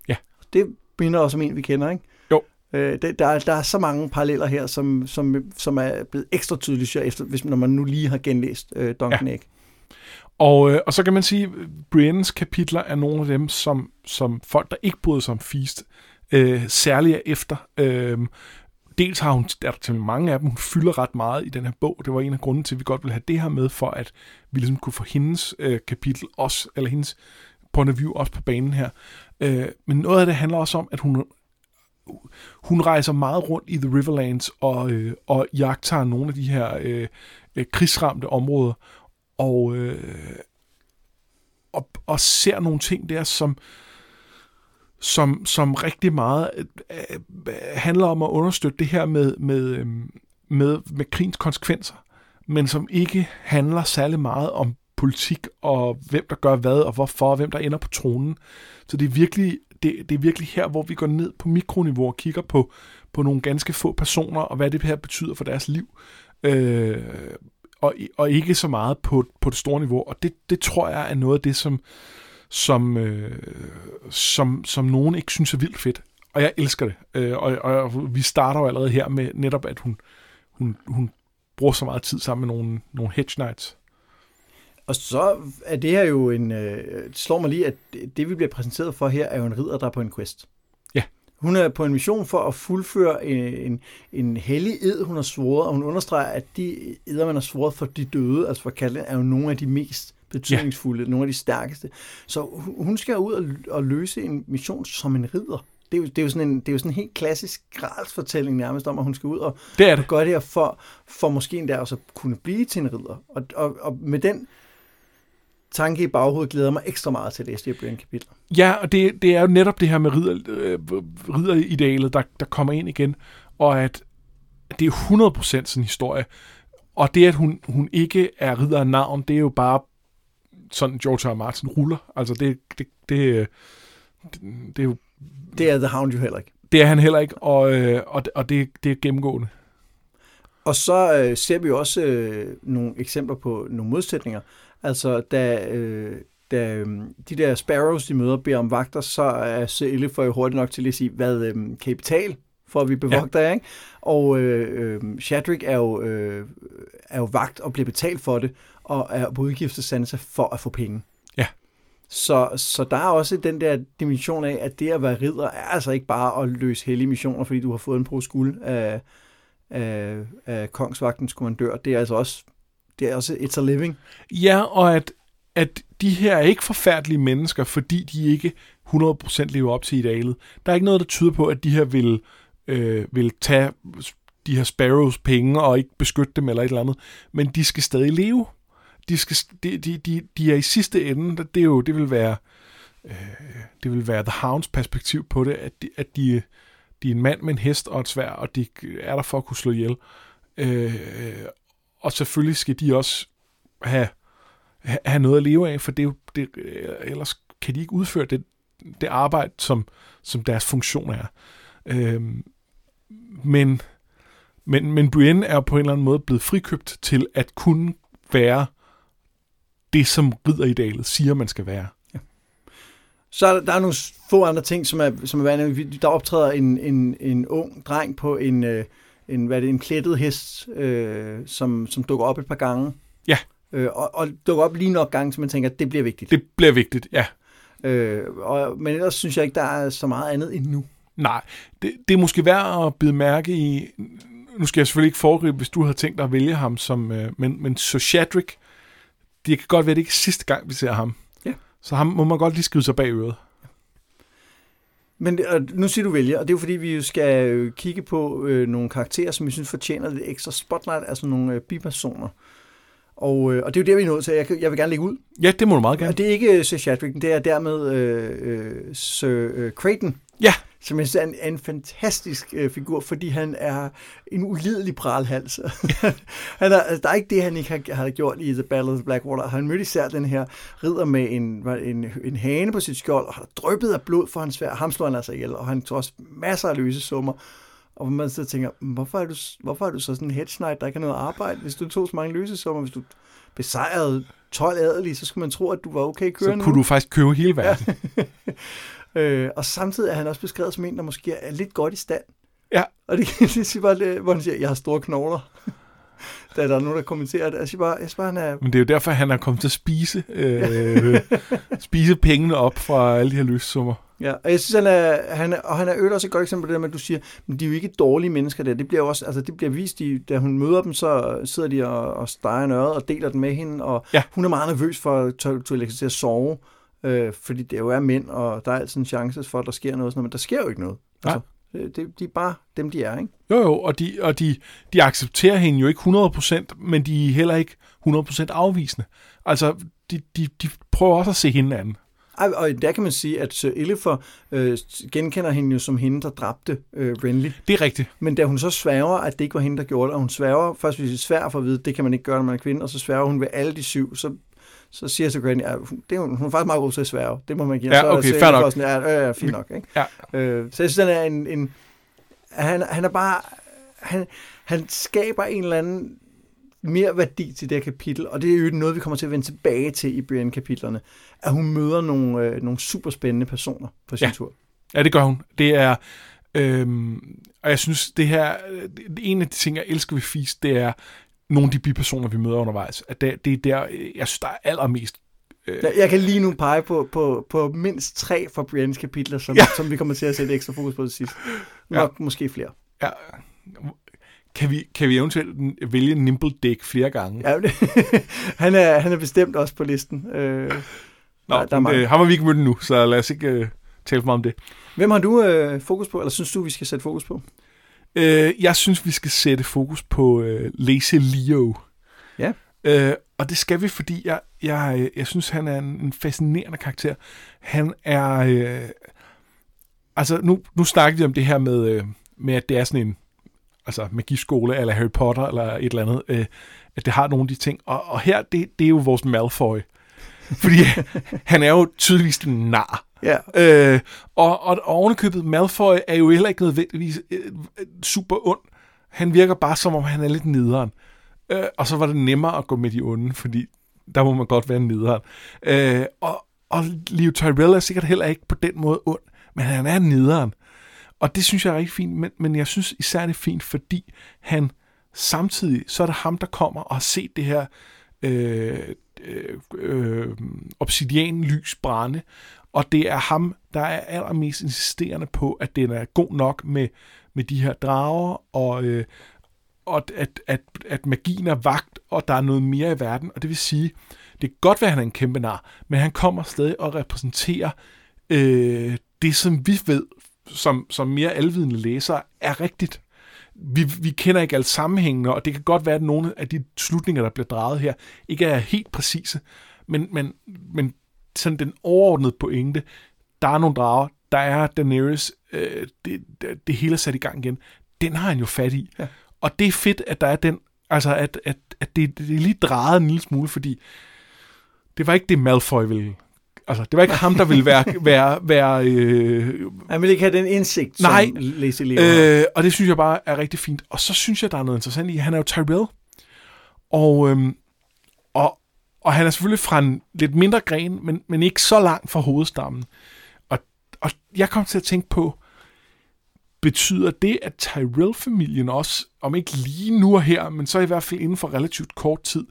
Speaker 2: Ja.
Speaker 1: Det minder også om en, vi kender, ikke? Øh, det, der, der er så mange paralleller her, som, som, som er blevet ekstra tydelige, efter, hvis, når man nu lige har genlæst øh, Duncan ja. Egg.
Speaker 2: Og, øh, og så kan man sige, at Briennes kapitler er nogle af dem, som, som folk, der ikke bryder sig om Feast, øh, særligt er efter. Øh, dels har hun, der er til mange af dem, hun fylder ret meget i den her bog. Det var en af grunden til, at vi godt ville have det her med, for at vi ligesom kunne få hendes øh, kapitel også, eller hendes point of view også på banen her. Øh, men noget af det handler også om, at hun hun rejser meget rundt i The Riverlands og, øh, og jagter nogle af de her øh, øh krigsramte områder og, øh, og, og ser nogle ting der, som som, som rigtig meget øh, øh, handler om at understøtte det her med, med, øh, med, med krigens konsekvenser, men som ikke handler særlig meget om politik og hvem der gør hvad og hvorfor og hvem der ender på tronen. Så det er virkelig det, det er virkelig her, hvor vi går ned på mikroniveau og kigger på, på nogle ganske få personer, og hvad det her betyder for deres liv. Øh, og, og ikke så meget på, på det store niveau. Og det, det tror jeg er noget af det, som, som, øh, som, som nogen ikke synes er vildt fedt. Og jeg elsker det. Øh, og, og vi starter jo allerede her med netop, at hun, hun, hun bruger så meget tid sammen med nogle, nogle hedge knights.
Speaker 1: Og så er det her jo en... Øh, slår mig lige, at det, vi bliver præsenteret for her, er jo en ridder, der er på en quest.
Speaker 2: Ja.
Speaker 1: Hun er på en mission for at fuldføre en, en, en hellig ed, hun har svoret, og hun understreger, at de eder, man har svoret for de døde, altså for Katlin, er jo nogle af de mest betydningsfulde, ja. nogle af de stærkeste. Så hun skal ud og, og løse en mission som en ridder. Det er, jo, det, er jo sådan en, det er jo sådan en helt klassisk gralsfortælling nærmest om, at hun skal ud og,
Speaker 2: det er det.
Speaker 1: og gøre det her for, for måske endda også at kunne blive til en ridder. Og, og, og med den tanke i baghovedet glæder mig ekstra meget til at læse de her kapitler.
Speaker 2: Ja, og det, det er jo netop det her med ridder, øh, ridderidealet, der, der kommer ind igen, og at det er 100% sådan en historie. Og det, at hun, hun ikke er ridder af navn, det er jo bare sådan George R. Martin ruller. Altså det, det, det, det, det er jo...
Speaker 1: Det er The Hound jo heller ikke.
Speaker 2: Det er han heller ikke, og, øh, og, og det, det er gennemgående.
Speaker 1: Og så øh, ser vi også øh, nogle eksempler på nogle modsætninger. Altså, da, øh, da øh, de der sparrows, de møder, beder om vagter, så er Sille for jo hurtigt nok til at sige, hvad øh, kan I betale for at vi bevogter ja. ikke? Og øh, øh, Shadrick er jo, øh, er jo vagt og bliver betalt for det, og er på udgift til Sansa for at få penge.
Speaker 2: Ja.
Speaker 1: Så, så der er også den der dimension af, at det at være ridder er altså ikke bare at løse hellige missioner, fordi du har fået en på skuld af, af, af kongsvagtens kommandør. Det er altså også det er også it's a living.
Speaker 2: Ja, og at, at de her er ikke forfærdelige mennesker, fordi de ikke 100% lever op til idealet. Der er ikke noget, der tyder på, at de her vil, øh, vil tage de her sparrows penge og ikke beskytte dem eller et eller andet, men de skal stadig leve. De, skal, de, de, de, de er i sidste ende, det, er jo, det vil være øh, det vil være The Hounds perspektiv på det, at de, at de, de er en mand med en hest og et svær, og de er der for at kunne slå ihjel. Øh, og selvfølgelig skal de også have, have noget at leve af, for det, det, øh, ellers kan de ikke udføre det, det arbejde, som, som deres funktion er. Øhm, men, men, men Brienne er på en eller anden måde blevet frikøbt til at kunne være det, som ridderidealet siger, man skal være.
Speaker 1: Så er der, der er nogle få andre ting, som er, som er. Der optræder en, en, en ung dreng på en, øh, en, hvad er det, en plettet hest, øh, som, som dukker op et par gange.
Speaker 2: Ja.
Speaker 1: Øh, og, og dukker op lige nok gange, så man tænker, at det bliver vigtigt.
Speaker 2: Det bliver vigtigt, ja.
Speaker 1: Øh, og, men ellers synes jeg ikke, der er så meget andet endnu.
Speaker 2: Nej, det, det er måske værd at bide mærke i... Nu skal jeg selvfølgelig ikke foregribe, hvis du har tænkt dig at vælge ham som... Øh, men, men så Shadrick, det kan godt være, det ikke er sidste gang, vi ser ham.
Speaker 1: Ja.
Speaker 2: Så ham må man godt lige skrive sig bag øret.
Speaker 1: Men og nu siger du vælger, og det er jo fordi, vi skal øh, kigge på øh, nogle karakterer, som vi synes fortjener lidt ekstra spotlight, altså nogle øh, bipersoner. Og, øh, og det er jo der, vi er nået til. Jeg, jeg vil gerne lægge ud.
Speaker 2: Ja, det må du meget gerne.
Speaker 1: Og det er ikke øh, Sir Chadwick, det er dermed øh, øh, Sir øh, Creighton,
Speaker 2: Ja,
Speaker 1: som jeg synes er en, en fantastisk øh, figur, fordi han er en ulidelig pralhals. (laughs) han er, altså, der er ikke det, han ikke har, har gjort i The Battle of Blackwater. Han mødte især den her ridder med en, en, en hane på sit skjold, og har dryppet af blod for hans svær. Ham slår han altså ihjel, og han tog også masser af løse summer. Og hvor man så tænker, "Men hvorfor er, du, hvorfor er du så sådan en hedge knight, der ikke har noget arbejde? Hvis du tog så mange løse summer, hvis du besejrede 12 adelige, så skulle man tro, at du var okay
Speaker 2: så
Speaker 1: kørende.
Speaker 2: kunne du faktisk købe hele verden. (laughs)
Speaker 1: Øh, og samtidig er han også beskrevet som en, der måske er lidt godt i stand.
Speaker 2: Ja.
Speaker 1: Og det, det siger bare, lidt, hvor han siger, jeg har store knogler. da der er nogen, der kommenterer det. Jeg siger bare, jeg siger bare han er...
Speaker 2: Men det er jo derfor, han er kommet til at spise, øh, spise pengene op fra alle de her løssummer.
Speaker 1: Ja, og jeg synes, han er, han er, og han er øvrigt også et godt eksempel på det der med, at du siger, men de er jo ikke dårlige mennesker der. Det bliver jo også, altså det bliver vist, de, da hun møder dem, så sidder de og, og steger en og deler den med hende, og
Speaker 2: Ja.
Speaker 1: hun er meget nervøs for at til at sove, øh, fordi det jo er mænd, og der er altid en chance for, at der sker noget, sådan noget, men der sker jo ikke noget. Altså, det, de er bare dem, de er, ikke?
Speaker 2: Jo, jo, og de, og de, de accepterer hende jo ikke 100%, men de er heller ikke 100% afvisende. Altså, de, de, de prøver også at se hende an.
Speaker 1: Ej, og der kan man sige, at Sir Illifer øh, genkender hende jo som hende, der dræbte øh, Renly.
Speaker 2: Det er rigtigt.
Speaker 1: Men da hun så sværger, at det ikke var hende, der gjorde det, og hun sværger, først hvis det er svært for at vide, det kan man ikke gøre, når man er kvinde, og så sværger hun ved alle de syv, så, så siger Granny, ja, det er, hun hun er faktisk meget god til at sværge, det må man give.
Speaker 2: Ja,
Speaker 1: Så
Speaker 2: okay, fair nok.
Speaker 1: Sådan, ja, ja, ja, fint nok. Ikke?
Speaker 2: Ja.
Speaker 1: Øh, så jeg synes, han er en, en han, han er bare, han, han skaber en eller anden mere værdi til det her kapitel, og det er jo noget, vi kommer til at vende tilbage til i Brienne-kapitlerne, at hun møder nogle, øh, nogle super spændende personer på sin
Speaker 2: Ja.
Speaker 1: tur.
Speaker 2: Ja, det gør hun. Det er... Øhm, og jeg synes, det her... En af de ting, jeg elsker ved Fis, det er nogle af de bipersoner, vi møder undervejs. At det, det er der, jeg synes, der er allermest... Øh,
Speaker 1: Jeg, jeg kan lige nu pege på, på, på mindst tre fra Briennes kapitler, som,
Speaker 2: Ja.
Speaker 1: som vi kommer til at sætte ekstra fokus på til sidst. Nok ja. måske flere.
Speaker 2: ja, kan, vi, kan vi eventuelt vælge Nimble Dick flere gange?
Speaker 1: Ja, det, (laughs) han, er, han er bestemt også på listen. Øh,
Speaker 2: Nå,
Speaker 1: der, der er mange.
Speaker 2: øh, ham har vi ikke mødt endnu, så lad os ikke øh, tale for meget om det.
Speaker 1: Hvem har du øh, fokus på, eller synes du, vi skal sætte fokus på?
Speaker 2: Øh, jeg synes, vi skal sætte fokus på øh, Lazy Leo.
Speaker 1: Ja.
Speaker 2: Øh, og det skal vi, fordi jeg, jeg, jeg synes, han er en, en fascinerende karakter. Han er... Øh, altså, nu, nu snakker vi om det her med, øh, med, at det er sådan en altså magiskole, eller Harry Potter, eller et eller andet, øh, at det har nogle af de ting. Og, og her, det, det er jo vores Malfoy. Fordi (laughs) han er jo tydeligvis en nar.
Speaker 1: Ja,
Speaker 2: Øh, og, og ovenikøbet Malfoy er jo heller ikke nødvendigvis øh, øh, super ond. Han virker bare som om, han er lidt nederen. Øh, og så var det nemmere at gå med de onde, fordi der må man godt være nederen. Øh, og, og Leo Tyrell er sikkert heller ikke på den måde ond, men han er nederen. Og det synes jeg er rigtig fint, men, men jeg synes især det er fint, fordi han samtidig, så er det ham, der kommer og har set det her øh, øh, øh, obsidianlys brænde, og det er ham, der er allermest insisterende på, at den er god nok med, med de her drager, og, øh, og at, at, at magien er vagt, og der er noget mere i verden. Og det vil sige, det kan godt være, at han er en kæmpe nar, men han kommer stadig og repræsenterer øh, det, som vi ved, som, som mere alvidende læsere, er rigtigt. Vi, vi kender ikke alle sammenhængene, og det kan godt være, at nogle af de slutninger, der bliver draget her, ikke er helt præcise, men, men, men sådan den overordnede pointe, der er nogle drager, der er Daenerys, øh, det, det, det hele er sat i gang igen, den har han jo fat i.
Speaker 1: Ja.
Speaker 2: Og det er fedt, at der er den, altså at, at, at det, det er lige drejet en lille smule, fordi det var ikke det, Malfoy ville Altså, det var ikke ham, der ville være... (laughs) være, være øh,
Speaker 1: Han vil ikke have den indsigt,
Speaker 2: Nej.
Speaker 1: som Lacey Leo
Speaker 2: øh, og det synes jeg bare er rigtig fint. Og så synes jeg, der er noget interessant i, han er jo Tyrell. Og, øhm, og, han er selvfølgelig fra en lidt mindre gren, men, men ikke så langt fra hovedstammen. Og, og jeg kom til at tænke på, betyder det, at Tyrell-familien også, om ikke lige nu og her, men så i hvert fald inden for relativt kort tid,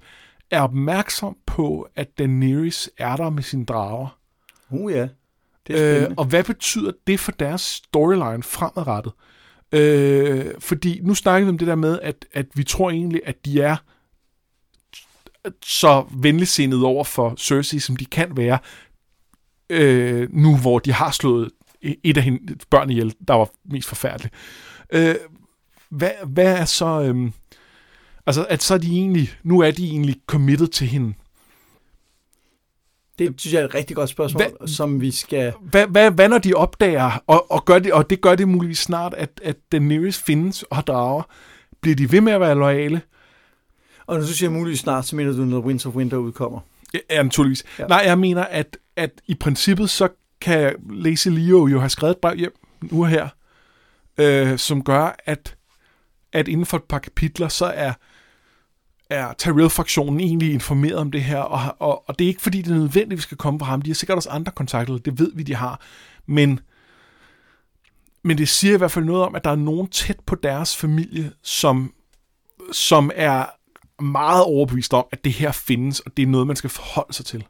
Speaker 2: er opmærksom på, at Daenerys er der med sine drager?
Speaker 1: Uh, ja. Det er spændende.
Speaker 2: Øh, og hvad betyder det for deres storyline fremadrettet? Øh, fordi nu snakker vi om det der med, at, at vi tror egentlig, at de er så venligsindede over for Cersei, som de kan være, øh, nu hvor de har slået et af hendes børn ihjel, der var mest forfærdeligt. Øh, hvad, hvad er så... Øh, altså, at så er de egentlig... Nu er de egentlig committed til hende.
Speaker 1: Det synes jeg er et rigtig godt spørgsmål,
Speaker 2: Hvad-
Speaker 1: som vi skal...
Speaker 2: Hvad, hvad, hvad når de opdager, og, og, gør det, og det gør det muligvis snart, at, at Daenerys findes og drager, bliver de ved med at være loyale?
Speaker 1: Og nu synes jeg muligvis snart, så mener du, når Winds of Winter udkommer.
Speaker 2: Ja, naturligvis.
Speaker 1: Ja.
Speaker 2: Nej, jeg mener, at, at i princippet, så kan Lacey Leo jo have skrevet et brev hjem nu her, øh, som gør, at, at inden for et par kapitler, så er, er Tyrell-fraktionen egentlig informeret om det her, og, og, og det er ikke fordi, det er nødvendigt, at vi skal komme fra ham. De har sikkert også andre kontakter, det ved vi, de har. Men, men det siger i hvert fald noget om, at der er nogen tæt på deres familie, som, som er meget overbevist om, at det her findes, og det er noget, man skal forholde sig til.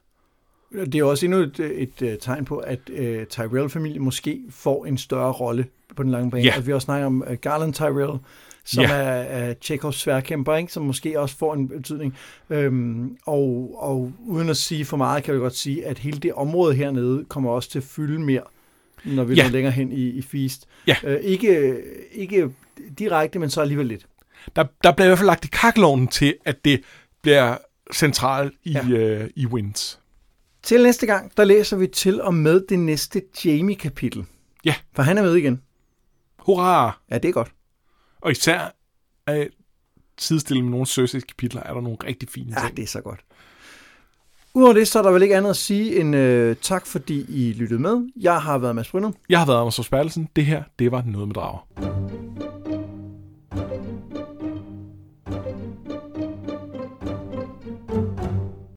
Speaker 1: Det er også endnu et, et, et tegn på, at uh, Tyrell-familien måske får en større rolle på den lange bane.
Speaker 2: Ja.
Speaker 1: At vi også snakker om uh, Garland Tyrell, som
Speaker 2: Ja.
Speaker 1: er, er Chekhovs sværkæmper, ikke? som måske også får en betydning. Øhm, og, og uden at sige for meget, kan vi godt sige, at hele det område hernede kommer også til at fylde mere, når vi
Speaker 2: Ja.
Speaker 1: ja. længere hen i, i Feast.
Speaker 2: Ja.
Speaker 1: Øh, ikke, ikke direkte, men så alligevel lidt.
Speaker 2: Der, der bliver i hvert fald lagt i kakkeloven til, at det bliver centralt i,
Speaker 1: Ja.
Speaker 2: ja. øh, i Winds.
Speaker 1: Til næste gang, der læser vi til og med det næste Jamie-kapitel.
Speaker 2: Ja.
Speaker 1: For han er med igen.
Speaker 2: Hurra!
Speaker 1: Ja, det er godt.
Speaker 2: Og især at sidestille med nogle Cersei's kapitler, er der nogle rigtig fine
Speaker 1: Ja,
Speaker 2: ting.
Speaker 1: det er så godt. Udover det, så er der vel ikke andet at sige end øh, tak, fordi I lyttede med. Jeg har været Mads Brynum.
Speaker 2: Jeg har været Anders Bertelsen. Det her, det var noget med drager.